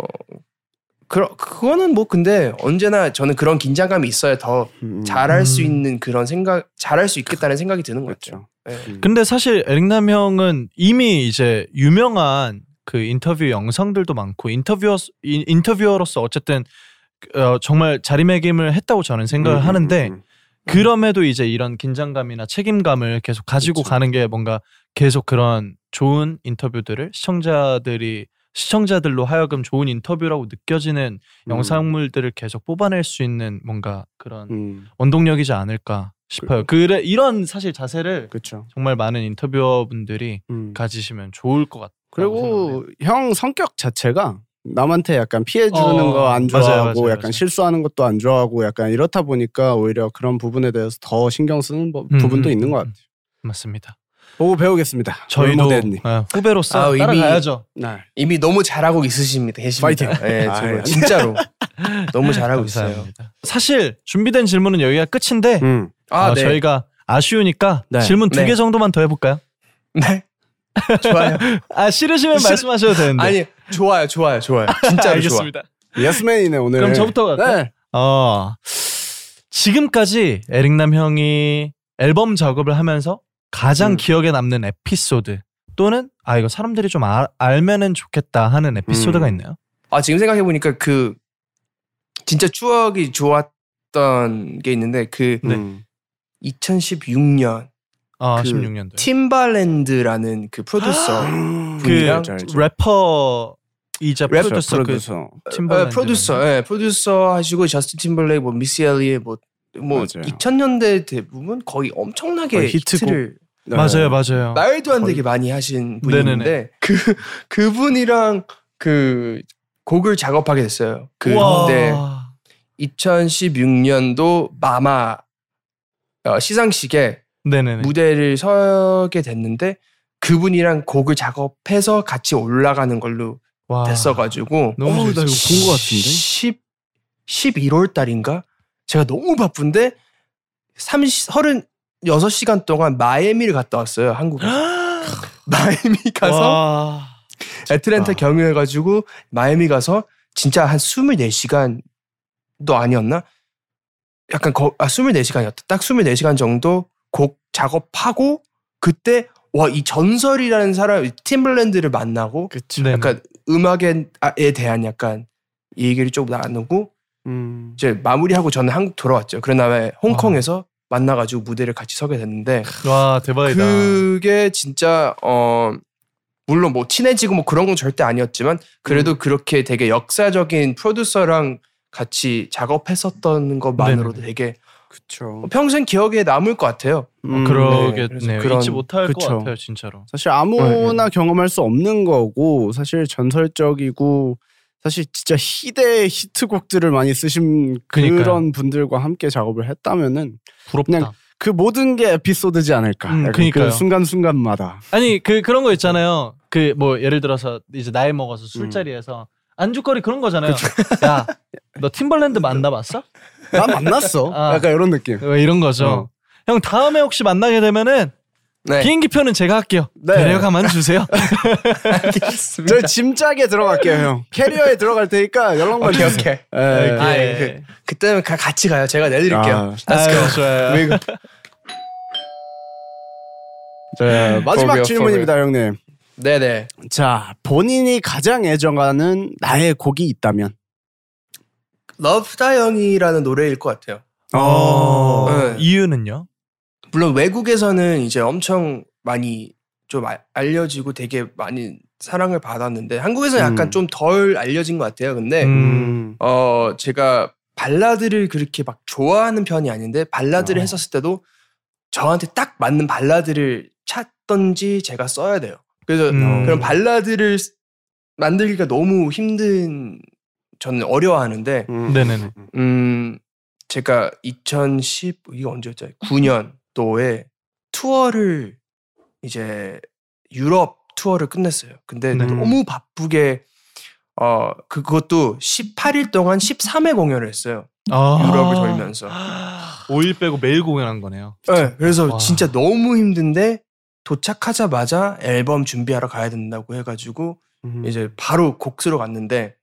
그거는 뭐 근데 언제나 저는 그런 긴장감이 있어야 더 음. 잘할 수 음. 있는 그런 생각 잘할 수 있겠다는 생각이 드는 것 같아요. 그렇죠. 네. 음. 근데 사실 에릭남 형은 이미 이제 유명한 그 인터뷰 영상들도 많고 인터뷰어 인- 인터뷰어로서 어쨌든 어, 정말 자리매김을 했다고 저는 생각을 음, 하는데 음, 음. 그럼에도 이제 이런 긴장감이나 책임감을 계속 가지고 그쵸. 가는 게 뭔가 계속 그런 좋은 인터뷰들을 시청자들이 시청자들로 하여금 좋은 인터뷰라고 느껴지는 음. 영상물들을 계속 뽑아낼 수 있는 뭔가 그런 음, 원동력이지 않을까 싶어요. 그래 이런 사실 자세를 그렇죠. 정말 많은 인터뷰어분들이 음. 가지시면 좋을 것 같아요. 그리고 형 성격 자체가 남한테 약간 피해 주는 어, 거안 맞아요, 좋아하고 맞아요, 약간 맞아요. 실수하는 것도 안 좋아하고 약간 이렇다 보니까 오히려 그런 부분에 대해서 더 신경 쓰는 부- 음, 부분도 음, 있는 것 음, 같아요. 맞습니다. 보고 배우겠습니다. 저희도. 어, 후배로서 아, 이미- 따라가야죠. 네. 이미 너무 잘하고 있으십니다. 계십니다. 파이팅. 예, 아, 정말 예. 진짜로 너무 잘하고 있어요. 사실 준비된 질문은 여기가 끝인데 음. 아, 어, 네. 저희가 아쉬우니까 네. 질문 두개 네. 정도만 더 해볼까요? 네. 좋아요. 아 싫으시면 싫- 말씀하셔도 되는데. 아니, 좋아요. 좋아요. 좋아요. 좋아. 알겠습니다. 예스맨이네 오늘. 그럼 저부터 갈까요? 네. 어 지금까지 에릭남 형이 앨범 작업을 하면서 가장 음. 기억에 남는 에피소드 또는 아 이거 사람들이 좀 알, 알면은 좋겠다 하는 에피소드가 음. 있나요? 아, 지금 생각해 보니까 그 진짜 추억이 좋았던 게 있는데 그 음. 2016년 아 그 16년도. 팀발랜드라는 그 프로듀서 음, 그 알죠, 알죠. 래퍼 이자 랩 프로듀서 그 프로듀서. 팀벌랜드 어, 프로듀서, 예, 프로듀서 하시고 저스틴 팀버레이크, 뭐 미시 엘리엇 뭐, 뭐 맞아요. 2000년대 대부분 거의 엄청나게 거의 히트곡. 히트를 네. 맞아요 맞아요. 말도 안 거의- 되게 많이 하신. 분인데 그 그분이랑 그 곡을 작업하게 됐어요. 그. 그때 2016년도 마마 어, 시상식에 네네네. 무대를 서게 됐는데 그분이랑 곡을 작업해서 같이 올라가는 걸로 와. 됐어가지고 너무 나 이거. 본 것 같은데. 10 11월 달인가 제가 너무 바쁜데 30 36시간 동안 마이애미를 갔다 왔어요 한국에 마이애미 가서 와. 애틀랜타 아. 경유해가지고 마이애미 가서 진짜 한 24시간도 아니었나? 약간 거, 아 24시간이었다. 딱 24시간 정도 곡 작업하고 그때 와 이 전설이라는 사람 팀블랜드를 만나고 그쵸. 네. 약간 음악에 아, 에 대한 약간 얘기를 좀 나누고 음. 이제 마무리하고 저는 한국 돌아왔죠. 그런 다음에 홍콩에서 만나가지고 무대를 같이 서게 됐는데 와 대박이다. 그게 진짜 어 물론 뭐 친해지고 뭐 그런 건 절대 아니었지만 그래도 음. 그렇게 되게 역사적인 프로듀서랑 같이 작업했었던 것만으로도 네네네. 되게 그쵸. 평생 기억에 남을 것 같아요. 음, 네, 그러겠네요. 그런- 잊지 못할 것 그쵸. 같아요 진짜로. 사실 아무나 경험할 수 없는 거고 사실 전설적이고 사실 진짜 희대의 히트곡들을 많이 쓰신 그니까요. 그런 분들과 함께 작업을 했다면은 부럽다. 그냥 그 모든 게 에피소드지 않을까. 음, 그니까요. 그 순간순간마다. 아니 그 그런 거 있잖아요. 그 뭐 예를 들어서 이제 나이 먹어서 술자리에서 안주거리 그런 거잖아요. 야, 너 팀벌랜드 만나봤어? 나 만났어. 아. 약간 이런 느낌. 왜 이런 거죠. 어. 형 다음에 혹시 만나게 되면은 네. 비행기 표는 제가 할게요. 네. 데려가만 주세요. 알겠습니다. 저 짐짝에 들어갈게요, 형. 캐리어에 들어갈 테니까 연락만 오케이 주세요. 오케이. 예. 아, 예, 그, 그때는 가- 같이 가요. 제가 내드릴게요. 아, 아유, 좋아요. 왜 이거- 자, 마지막 질문입니다, 형님. 네네. 자, 본인이 가장 애정하는 나의 곡이 있다면? 러브다 형이라는 노래일 것 같아요. 어. 네. 이유는요? 물론 외국에서는 이제 엄청 많이 좀 아- 알려지고 되게 많이 사랑을 받았는데 한국에서는 약간 음. 좀덜 알려진 것 같아요. 근데 음. 어 제가 발라드를 그렇게 막 좋아하는 편이 아닌데 발라드를 어. 했었을 때도 저한테 딱 맞는 발라드를 찾던지 제가 써야 돼요. 그래서 음. 그런 발라드를 쓰- 만들기가 너무 힘든 저는 어려워하는데 음. 네네네. 음 제가 2010 이게 언제였죠? 9년도에 투어를 이제 유럽 투어를 끝냈어요. 근데 네. 너무 바쁘게 어 그것도 18일 동안 13회 공연을 했어요. 아. 유럽을 돌면서. 5일 빼고 매일 공연한 거네요. 네, 그래서 와. 진짜 너무 힘든데 도착하자마자 앨범 준비하러 가야 된다고 해가지고 음. 이제 바로 곡 쓰러 갔는데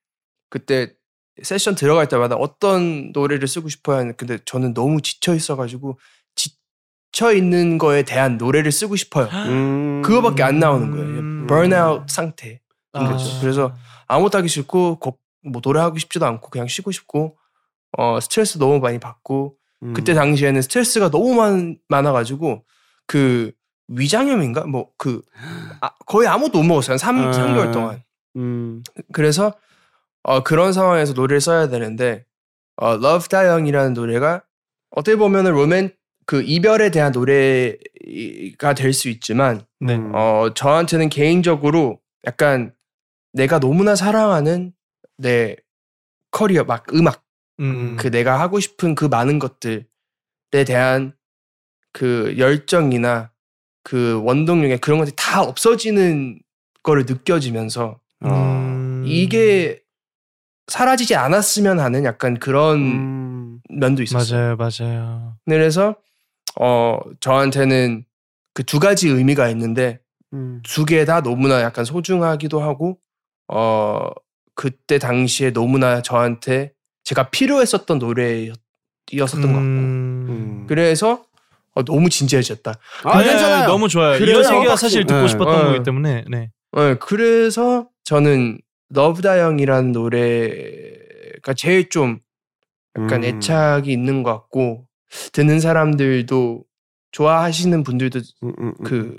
그때 세션 들어갈 때마다 어떤 노래를 쓰고 싶어야 하는 근데 저는 너무 지쳐 있어가지고 지쳐 있는 거에 대한 노래를 쓰고 싶어요. 음. 그거밖에 안 나오는 거예요. 음. 번아웃 상태. 거죠. 그래서 아무것도 하기 싫고 곡, 뭐 노래 하고 싶지도 않고 그냥 쉬고 싶고 어 스트레스 너무 많이 받고 음. 그때 당시에는 스트레스가 너무 많, 많아가지고 그 위장염인가 뭐그 거의 아무것도 못 먹었어요. 한 3, 아. 삼개월 동안. 음. 그래서 어, 그런 상황에서 노래를 써야 되는데 어, Love Die Young이라는 노래가 어떻게 보면은 로맨 그 이별에 대한 노래가 될 수 있지만 네. 음. 어, 저한테는 개인적으로 약간 내가 너무나 사랑하는 내 커리어 막 음악 음. 그 내가 하고 싶은 그 많은 것들에 대한 그 열정이나 그 원동력에 그런 것들이 다 없어지는 거를 느껴지면서 음. 이게 사라지지 않았으면 하는 약간 그런 음. 면도 있었어요. 맞아요, 맞아요. 그래서 어 저한테는 그 두 가지 의미가 있는데 음. 두개 다 너무나 약간 소중하기도 하고 어 그때 당시에 너무나 저한테 제가 필요했었던 노래였었던 것 같고 음. 그래서 어, 너무 진지해졌다. 아, 네, 괜찮아요. 너무 좋아요. 그래요? 이런 얘기가 사실 듣고 네. 싶었던 네. 거기 때문에. 네. 네, 그래서 저는 러브다영이라는 노래가 제일 좀 약간 음. 애착이 있는 것 같고 듣는 사람들도 좋아하시는 분들도 음, 음, 음. 그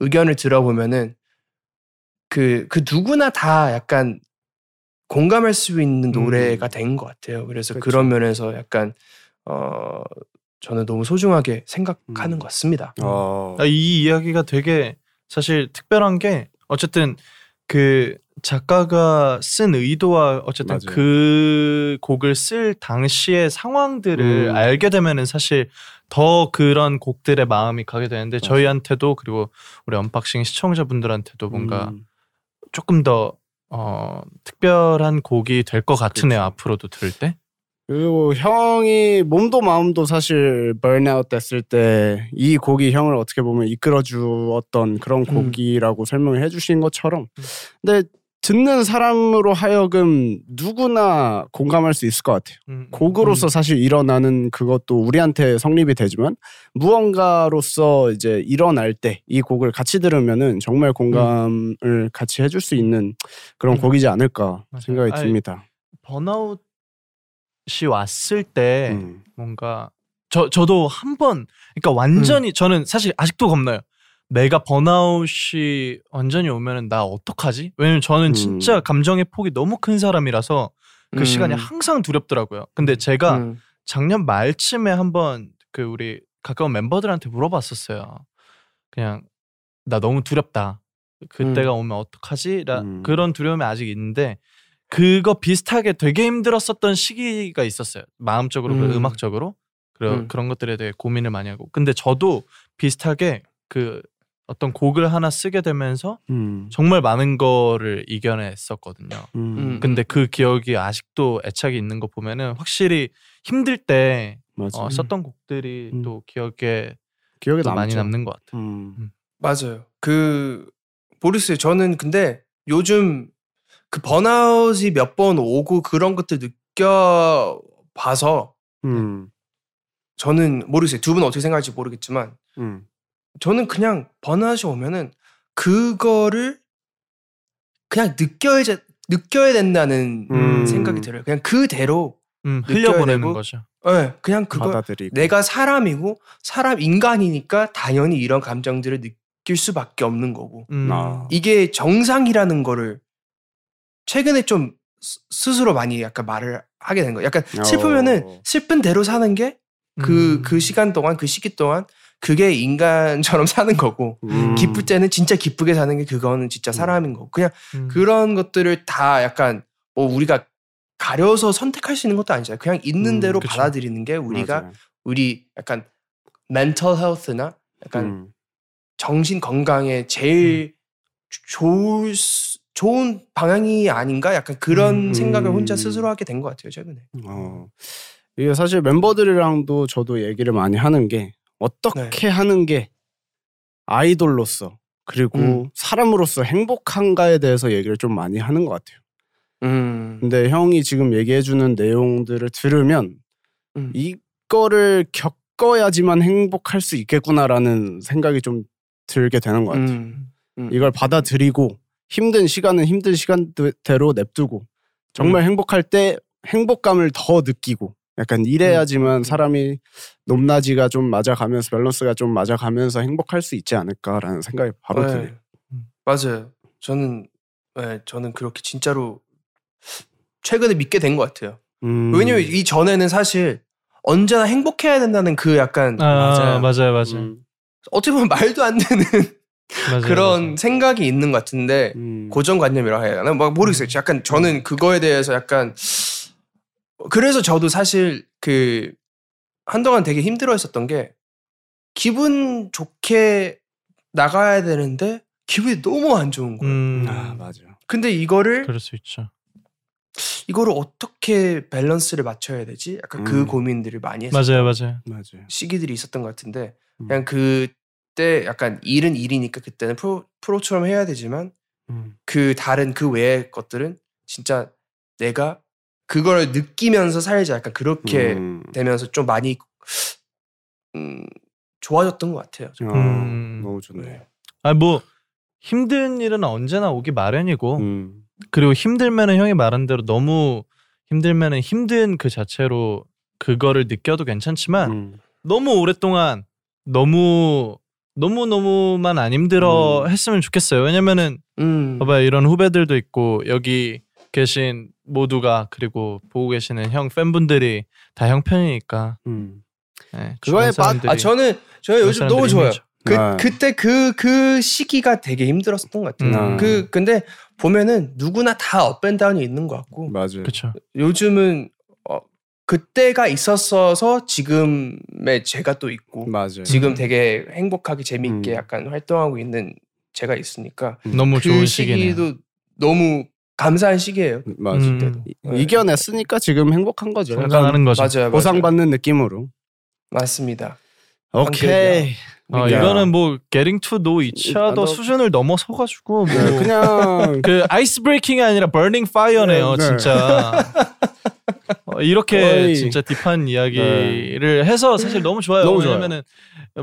의견을 들어보면은 그, 그 누구나 다 약간 공감할 수 있는 노래가 된 것 같아요. 그래서 그쵸. 그런 면에서 약간 어 저는 너무 소중하게 생각하는 음. 것 같습니다. 어. 아, 이 이야기가 되게 사실 특별한 게 어쨌든 그 작가가 쓴 의도와 어쨌든 맞아요. 그 곡을 쓸 당시의 상황들을 음. 알게 되면은 사실 더 그런 곡들의 마음이 가게 되는데 저희한테도 그리고 우리 언박싱 시청자분들한테도 뭔가 음. 조금 더 어, 특별한 곡이 될 것 같으네요 앞으로도 들을 때. 그리고 형이 몸도 마음도 사실 burnout 됐을 때 이 곡이 형을 어떻게 보면 이끌어 주었던 그런 곡이라고 설명을 해주신 것처럼 근데 듣는 사람으로 하여금 누구나 공감할 수 있을 것 같아요. 음, 곡으로서 사실 일어나는 그것도 우리한테 성립이 되지만 무언가로서 이제 일어날 때 이 곡을 같이 들으면은 정말 공감을 같이 해줄 수 있는 그런 음. 곡이지 않을까. 생각이 듭니다. 번아웃 이 왔을 때 음. 뭔가 저 저도 한 번 그러니까 완전히 저는 사실 아직도 겁나요. 내가 번아웃이 완전히 오면은 나 어떡하지? 왜냐면 저는 음. 진짜 감정의 폭이 너무 큰 사람이라서 그 음. 시간이 항상 두렵더라고요. 근데 제가 음. 작년 말쯤에 한번 그 우리 가까운 멤버들한테 물어봤었어요. 그냥 나 너무 두렵다. 그때가 오면 어떡하지? 라 음. 그런 두려움이 아직 있는데 그거 비슷하게 되게 힘들었었던 시기가 있었어요. 마음적으로 음. 음. 음악적으로 그런 음. 그런 것들에 대해 고민을 많이 하고. 근데 저도 비슷하게 그 어떤 곡을 하나 쓰게 되면서 음. 정말 많은 거를 이겨냈었거든요. 음. 음. 근데 그 기억이 아직도 애착이 있는 거 보면은 확실히 힘들 때. 어, 썼던 곡들이 음. 또 기억에 기억에 또 많이. 남는 것 같아요. 음. 맞아요. 그 모르겠어요. 저는 근데 요즘 그 번아웃이 몇 번 오고 그런 것들 느껴 봐서 음. 저는 모르겠어요. 두 분 어떻게 생각할지 모르겠지만 음. 저는 그냥 번아웃이 오면은 그거를 그냥 느껴야 느껴야 된다는 음. 생각이 들어요. 그냥 그대로 음, 흘려보내는 되고 거죠. 예, 그냥 그거 받아들이고. 내가 사람이고 사람 인간이니까 당연히 이런 감정들을 느낄 수밖에 없는 거고 음. 아. 이게 정상이라는 거를 최근에 좀 스- 스스로 많이 약간 말을 하게 된 거예요. 약간 슬프면은 어. 슬픈 대로 사는 게 그그 음. 시간 동안 그 시기 동안 그게 인간처럼 사는 거고 음. 기쁠 때는 진짜 기쁘게 사는 게 그거는 진짜 사람인 거고 그냥 음. 그런 것들을 다 약간 뭐 우리가 가려서 선택할 수 있는 것도 아니잖아요. 그냥 있는 음, 대로 그쵸. 받아들이는 게 우리가 맞아요. 우리 약간 mental health나 약간 음. 정신 건강에 제일 좋을 수- 좋은 방향이 아닌가 약간 그런 음. 생각을 혼자 스스로 하게 된 것 같아요 최근에. 어. 이게 사실 멤버들이랑도 저도 얘기를 많이 하는 게 어떻게 하는 게 아이돌로서 그리고 음. 사람으로서 행복한가에 대해서 얘기를 좀 많이 하는 것 같아요. 음. 근데 형이 지금 얘기해주는 내용들을 들으면 음. 이거를 겪어야지만 행복할 수 있겠구나라는 생각이 좀 들게 되는 것 같아요. 음. 음. 이걸 받아들이고 힘든 시간은 힘든 시간대로 냅두고 정말 행복할 때 행복감을 더 느끼고 약간 이래야지만 사람이 높낮이가 좀 맞아가면서 밸런스가 좀 맞아가면서 행복할 수 있지 않을까라는 생각이 바로 네. 드네요. 맞아요. 저는 네, 저는 그렇게 진짜로 최근에 믿게 된 것 같아요. 음. 왜냐면 이 전에는 사실 언제나 행복해야 된다는 그 약간 아, 맞아요, 맞아요. 음. 어떻게 보면 말도 안 되는 맞아요, 그런 맞아요. 생각이 있는 것 같은데 음. 고정관념이라 해야 하나? 막 모르겠어요. 약간 저는 그거에 대해서 약간 그래서 저도 사실 그 한동안 되게 힘들어했었던 게 기분 좋게 나가야 되는데 기분이 너무 안 좋은 거예요. 음, 아 맞아. 근데 이거를 그럴 수 있죠. 이거를 어떻게 밸런스를 맞춰야 되지? 약간 그 음. 고민들을 많이 했었던 맞아요, 맞아요. 맞아요. 시기들이 있었던 것 같은데 음. 그냥 그 때 약간 일은 일이니까 그때는 프로, 프로처럼 해야 되지만 음. 그 다른 그 외의 것들은 진짜 내가 그걸 느끼면서 살자 약간 그렇게 음. 되면서 좀 많이 음, 좋아졌던 것 같아요. 어, 음. 너무 좋네. 아뭐 힘든 일은 언제나 오기 마련이고 음. 그리고 힘들면은 형이 말한 대로 너무 힘들면은 힘든 그 자체로 그거를 느껴도 괜찮지만 음. 너무 오랫동안 너무 너무 너무만 안 힘들어 음. 했으면 좋겠어요. 왜냐면은 음. 봐봐요 이런 후배들도 있고 여기 계신 모두가 그리고 보고 계시는 형 팬분들이 다 형 편이니까 음. 네, 그거에 아 저는 저는 요즘 너무 좋아요. 힘들죠. 그 아. 그때 그그 시기가 되게 힘들었었던 것 같아요. 음. 그 근데 보면은 누구나 다 업앤다운이 있는 것 같고 맞아요. 그렇죠. 요즘은 어, 그때가 있었어서 지금의 제가 또 있고 맞아요. 지금 되게 행복하게 재미있게 음. 약간 활동하고 있는 제가 있으니까 너무 그 좋은 시기네요. 시기도 너무 감사한 시기예요. 맞아요. 음. 네. 이겨냈으니까 지금 행복한 거죠. 성장하는 거죠. 맞아요, 맞아요. 보상받는 느낌으로. 맞습니다. 오케이. 어, 그러니까. 이거는 뭐 getting to know each 아, other 너- 수준을 넘어서 가지고 뭐 네, 그냥 그 아이스 브레이킹이 아니라 burning fire네요, 네, 네. 진짜. 어, 이렇게 거의- 진짜 딥한 이야기를 해서 사실 너무 좋아요. 너무 좋아요. 왜냐면은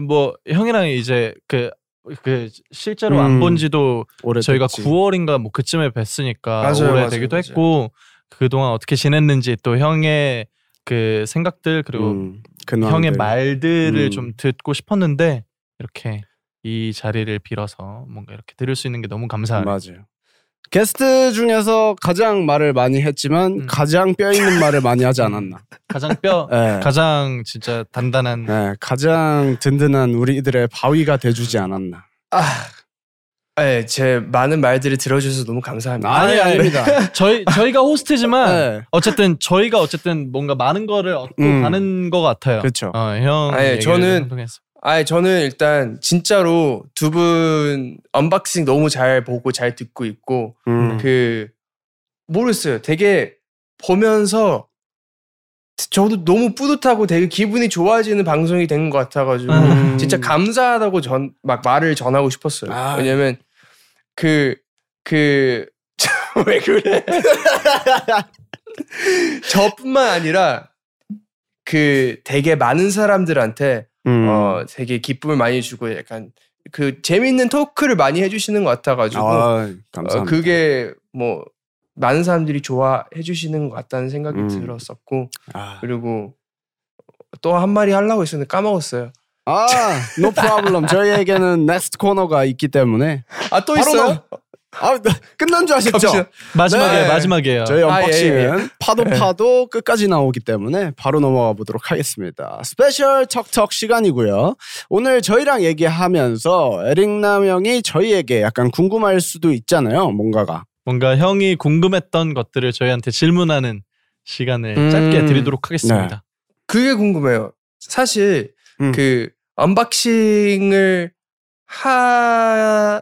뭐 형이랑 이제 그, 그 실제로 음, 안 본 지도 오래됐지. 저희가 9월인가 뭐 그쯤에 뵀으니까 맞아요, 맞아요, 오래되기도 맞아요. 했고 그동안 어떻게 지냈는지 또 형의 그 생각들 그리고 음, 근황들. 형의 말들을 음. 좀 듣고 싶었는데 이렇게 이 자리를 빌어서 뭔가 이렇게 들을 수 있는 게 너무 감사해요. 맞아요. 게스트 중에서 가장 말을 많이 했지만 음. 가장 뼈 있는 말을 많이 하지 않았나. 가장 뼈, 네. 가장 진짜 단단한. 네, 가장 든든한 우리들의 바위가 돼주지 않았나. 아, 네, 제 많은 말들을 들어주셔서 너무 감사합니다. 아니 아닙니다. 저희 저희가 호스트지만 네. 어쨌든 저희가 어쨌든 뭔가 많은 거를 얻고 음. 가는 것 같아요. 그렇죠. 어, 형. 아니, 저는 통해서. 아, 저는 일단 진짜로 두 분 언박싱 너무 잘 보고 잘 듣고 있고 음. 그 모르겠어요. 되게 보면서 저도 너무 뿌듯하고 되게 기분이 좋아지는 방송이 된 것 같아가지고 음. 진짜 감사하다고 전 막 말을 전하고 싶었어요. 아. 왜냐면 그 그 왜 그래? 저뿐만 아니라 그 되게 많은 사람들한테 음. 어 되게 기쁨을 많이 주고 약간 그 재밌는 토크를 많이 해주시는 것 같아가지고 아, 감사합니다. 어, 그게 뭐 많은 사람들이 좋아해 주시는 것 같다는 생각이 음. 들었었고 아, 그리고 또 한 마디 하려고 했었는데 까먹었어요. 아, no problem. 저희에게는 next 코너가 있기 때문에 아 또 있어요? 넘- 아, 네, 끝난 줄 아셨죠? 마지막에 네. 마지막이에요. 저희 아, 언박싱은 예, 예. 파도 파도 끝까지 나오기 때문에 바로 넘어가 보도록 하겠습니다. 스페셜 척척 시간이고요. 오늘 저희랑 얘기하면서 에릭남 형이 저희에게 약간 궁금할 수도 있잖아요. 뭔가가. 뭔가 형이 궁금했던 것들을 저희한테 질문하는 시간을 음. 짧게 드리도록 하겠습니다. 그게 궁금해요. 사실 음. 그 언박싱을 하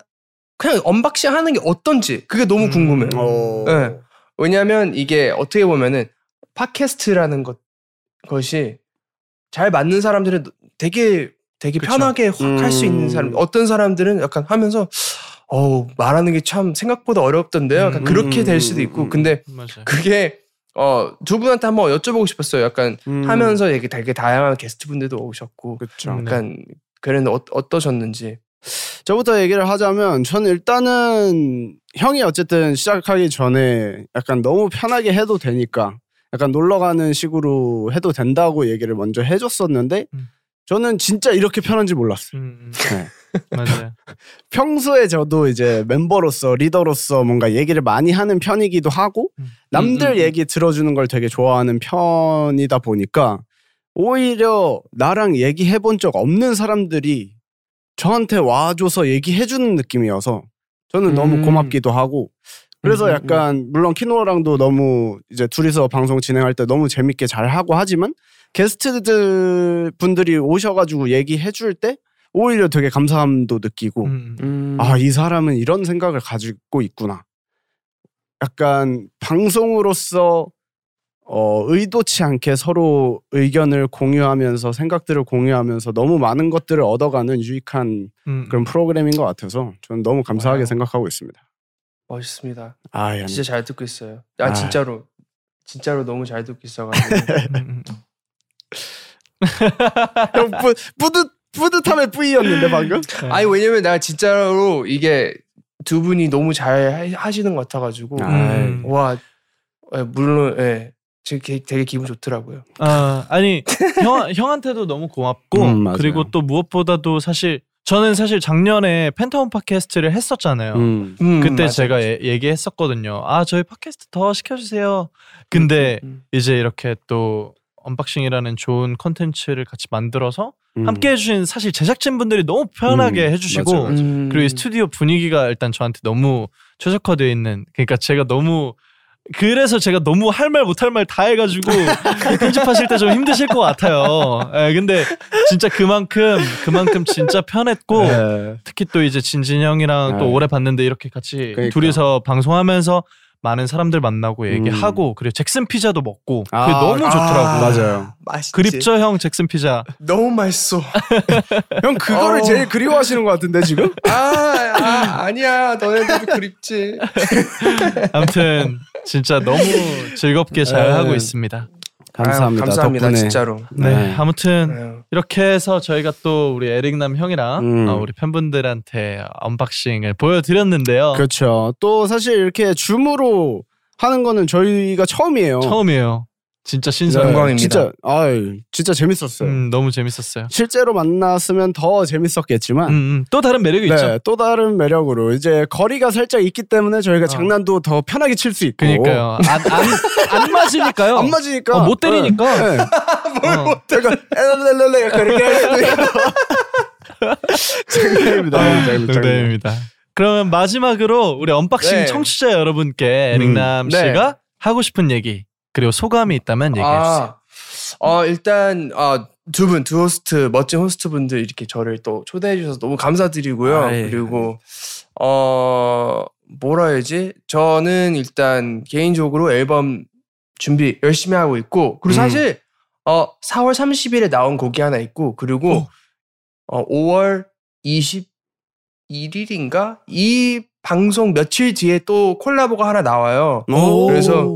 그냥 언박싱 하는 게 어떤지 그게 너무 음. 궁금해요. 어... 네. 왜냐하면 이게 어떻게 보면은 팟캐스트라는 것 것이 잘 맞는 사람들은 되게 되게 그쵸. 편하게 확 할수 있는 음. 사람. 어떤 사람들은 약간 하면서 어우 말하는 게 참 생각보다 어렵던데요. 약간 음. 그렇게 될 수도 있고. 음. 근데 맞아요. 그게 어두 분한테 한번 여쭤보고 싶었어요. 약간 음. 하면서 되게 되게 다양한 게스트 분들도 오셨고 그쵸. 음. 약간 그랬는데 어, 어떠셨는지. 저부터 얘기를 하자면 저는 일단은 형이 어쨌든 시작하기 전에 약간 너무 편하게 해도 되니까 약간 놀러 가는 식으로 해도 된다고 얘기를 먼저 해줬었는데 음. 저는 진짜 이렇게 편한지 몰랐어요. 음, 네. 맞아요. 평소에 저도 이제 멤버로서 리더로서 뭔가 얘기를 많이 하는 편이기도 하고 남들 음, 음, 음. 얘기 들어주는 걸 되게 좋아하는 편이다 보니까 오히려 나랑 얘기해 본 적 없는 사람들이 저한테 와줘서 얘기해 주는 느낌이어서 저는 너무 음. 고맙기도 하고 그래서 음, 음, 약간 물론 키노랑도 너무 이제 둘이서 방송 진행할 때 너무 재밌게 잘 하고 하지만 게스트들 분들이 오셔가지고 얘기해 줄 때 오히려 되게 감사함도 느끼고 음, 음. 아, 이 사람은 이런 생각을 가지고 있구나. 약간 방송으로서 어, 의도치 않게 서로 의견을 공유하면서 생각들을 공유하면서 너무 많은 것들을 얻어가는 유익한 음. 그런 프로그램인 것 같아서 저는 너무 감사하게 와우. 생각하고 있습니다. 멋있습니다. 아, 야, 진짜 잘 듣고 있어요. 아, 아. 진짜로 진짜로 너무 잘 듣고 있어가지고. 형 뿌, 뿌듯 뿌듯함의 뿌이였는데 방금. 아니 왜냐면 내가 진짜로 이게 두 분이 너무 잘 하- 하시는 것 같아가지고 음. 와 예, 물론 예 지금 게- 되게 기분 좋더라고요. 아, 아니 형 형한테도 너무 고맙고 음. 그리고 또 무엇보다도 사실 저는 사실 작년에 펜타곤 팟캐스트를 했었잖아요. 음. 음, 그때 맞아, 제가 맞아. 예- 얘기했었거든요. 아 저희 팟캐스트 더 시켜주세요. 근데 음, 이제 이렇게 또 언박싱이라는 좋은 컨텐츠를 같이 만들어서 음. 함께 해주신 사실 제작진 분들이 너무 편하게 음, 해주시고 맞아요, 맞아요. 음. 그리고 이 스튜디오 분위기가 일단 저한테 너무 최적화되어 있는 그러니까 제가 너무 그래서 제가 너무 할 말 못 할 말 다 해가지고 편집하실 때 좀 힘드실 것 같아요. 예, 근데 진짜 그만큼 그만큼 진짜 편했고 네. 특히 또 이제 진진 형이랑 또 네. 오래 봤는데 이렇게 같이 그러니까. 둘이서 방송하면서 많은 사람들 만나고 얘기하고 그리고 잭슨 피자도 먹고 그게 아, 너무 좋더라고. 아, 맞아요. 맛있지. 그립죠 형 잭슨 피자. 너무 맛있어. 형 그거를 어. 제일 그리워하시는 것 같은데 지금? 아, 아 아니야 너네들도 그립지. 아무튼 진짜 너무 즐겁게 잘 네. 하고 있습니다. 감사합니다. 아유, 감사합니다 덕분에. 진짜로. 네, 네. 아무튼 아유. 이렇게 해서 저희가 또 우리 에릭남 형이랑 음. 어, 우리 팬분들한테 언박싱을 보여드렸는데요. 그렇죠. 또 사실 이렇게 줌으로 하는 거는 저희가 처음이에요. 처음이에요. 진짜 네, 신선. 영광입니다. 진짜 아 진짜 재밌었어요. 음, 너무 재밌었어요. 실제로 만났으면 더 재밌었겠지만 음, 음. 또 다른 매력이 네, 있죠. 또 다른 매력으로 이제 거리가 살짝 있기 때문에 저희가 장난도 더 편하게 칠 수 있고 어. 그러니까요. 안, 안, 안 맞으니까요. 안 맞으니까 어, 못 때리니까. 네. 네. 어. 약간 엘렐렐렐 약간 이렇게 장난입니다. 아, 장난입니다. 그러면 마지막으로 우리 언박싱 네. 청취자 여러분께 에릭남 음, 네. 씨가 하고 싶은 얘기 그리고 소감이 있다면 얘기해 주세요. 아, 어 일단 아, 두 분, 두 호스트, 멋진 호스트 분들 이렇게 저를 또 초대해 주셔서 너무 감사드리고요. 아이. 그리고 어 뭐라 해야지? 저는 일단 개인적으로 앨범 준비 열심히 하고 있고 그리고 음. 사실 어 4월 30일에 나온 곡이 하나 있고 그리고 어 5월 21일인가 이 방송 며칠 뒤에 또 콜라보가 하나 나와요. 오. 그래서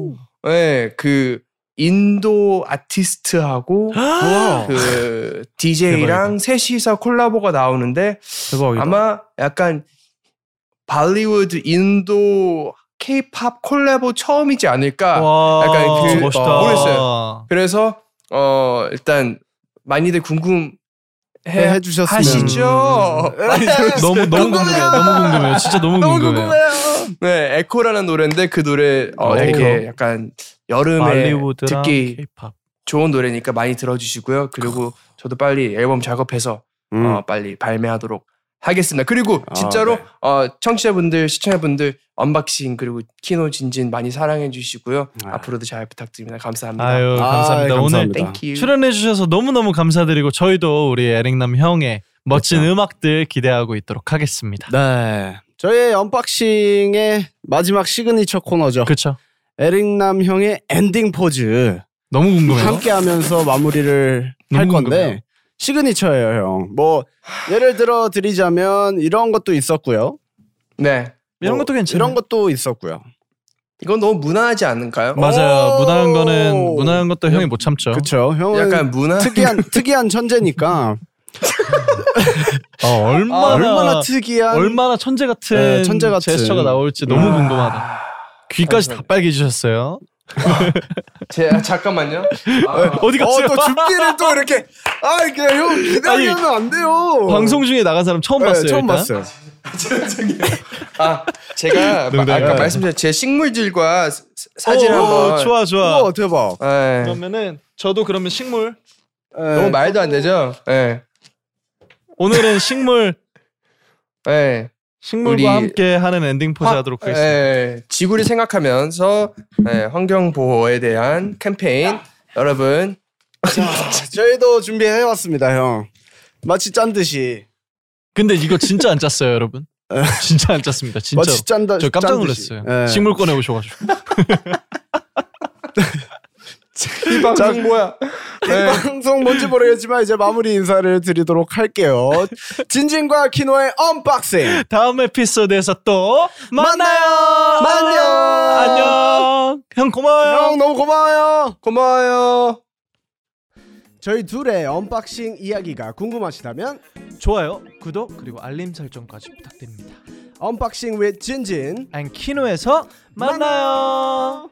네, 그 인도 아티스트하고 그 DJ랑 셋이서 콜라보가 나오는데 대박이다. 아마 약간 발리우드 인도 K-팝 콜라보 처음이지 않을까. 와, 약간 그 멋있다. 모르겠어요. 그래서 어 일단 많이들 궁금 해 해- 해 주셨으면. 하시죠. 음. 너무 너무 궁금해요. 너무 궁금해요. 진짜 너무, 너무 궁금해요. 궁금해요. 네, 에코라는 노래인데 그 노래 어, 어, 되게. 약간 여름에 듣기 K-팝. 좋은 노래니까 많이 들어주시고요. 그리고 저도 빨리 앨범 작업해서 음. 어, 빨리 발매하도록 하겠습니다. 그리고 아, 진짜로 네. 어, 청취자분들, 시청자분들 언박싱 그리고 키노 진진 많이 사랑해 주시고요. 아. 앞으로도 잘 부탁드립니다. 감사합니다. 아유 감사합니다. 아이, 오늘 감사합니다. 출연해 주셔서 너무 너무 감사드리고 저희도 우리 에릭남 형의 멋진 그렇죠. 음악들 기대하고 있도록 하겠습니다. 네. 저희의 언박싱의 마지막 시그니처 코너죠. 그렇죠. 에릭남 형의 엔딩 포즈 너무 궁금해요. 함께 하면서 마무리를 할 건데 궁금해요. 시그니처예요, 형. 뭐 예를 들어 드리자면 이런 것도 있었고요. 네. 이런 뭐 것도 괜찮아요. 이런 것도 있었고요. 이건 너무 무난하지 않은가요? 맞아요. 오. 무난한 거는 무난한 것도 형이 못 참죠. 그렇죠. 형은 약간 무난 특이한 특이한 천재니까 어, 얼마나 얼마나 특이한 얼마나 천재 같은, 네, 천재 같은. 제스처가 나올지 너무 궁금하다. 귀까지 다 빨개지셨어요. 제 잠깐만요. 어디 갔어요? 어, 또 준비를 또 이렇게 아 이게 형 기다리면 안 돼요. 방송 중에 나간 사람 처음 네, 봤어요. 처음 일단. 봤어요. 아 제가 마-. 아까 말씀드린 제 식물들과 사- 사진 오, 한번. 좋아 좋아. 우와 대박. 예. 그러면은 저도 그러면 식물 너무 말도 안 되죠. 예. 오늘은 식물 예. 식물과 함께 하는 엔딩 포즈 화- 하도록 하겠습니다. 예, 지구를 생각하면서 예, 환경 보호에 대한 캠페인 여러분 저희도 준비해 왔습니다, 형. 마치 짠 듯이. 근데 이거 진짜 안 짰어요, 여러분. 진짜 안 짰습니다. 진짜. 마치 짠다. 저 깜짝. 놀랐어요. 예. 식물 꺼내 오셔가지고. 이 방송 뭐야? 이 방송 뭔지 모르겠지만 이제 마무리 인사를 드리도록 할게요. 진진과 키노의 unboxing. 다음 에피소드에서 또 만나요. 만나요. 안녕. 형 고마워요. 형 너무 고마워요. 고마워요. 저희 둘의 언박싱 이야기가 궁금하시다면 좋아요, 구독 그리고 알림 설정까지 부탁드립니다. 언박싱 with 진진 앤 키노에서 만나요.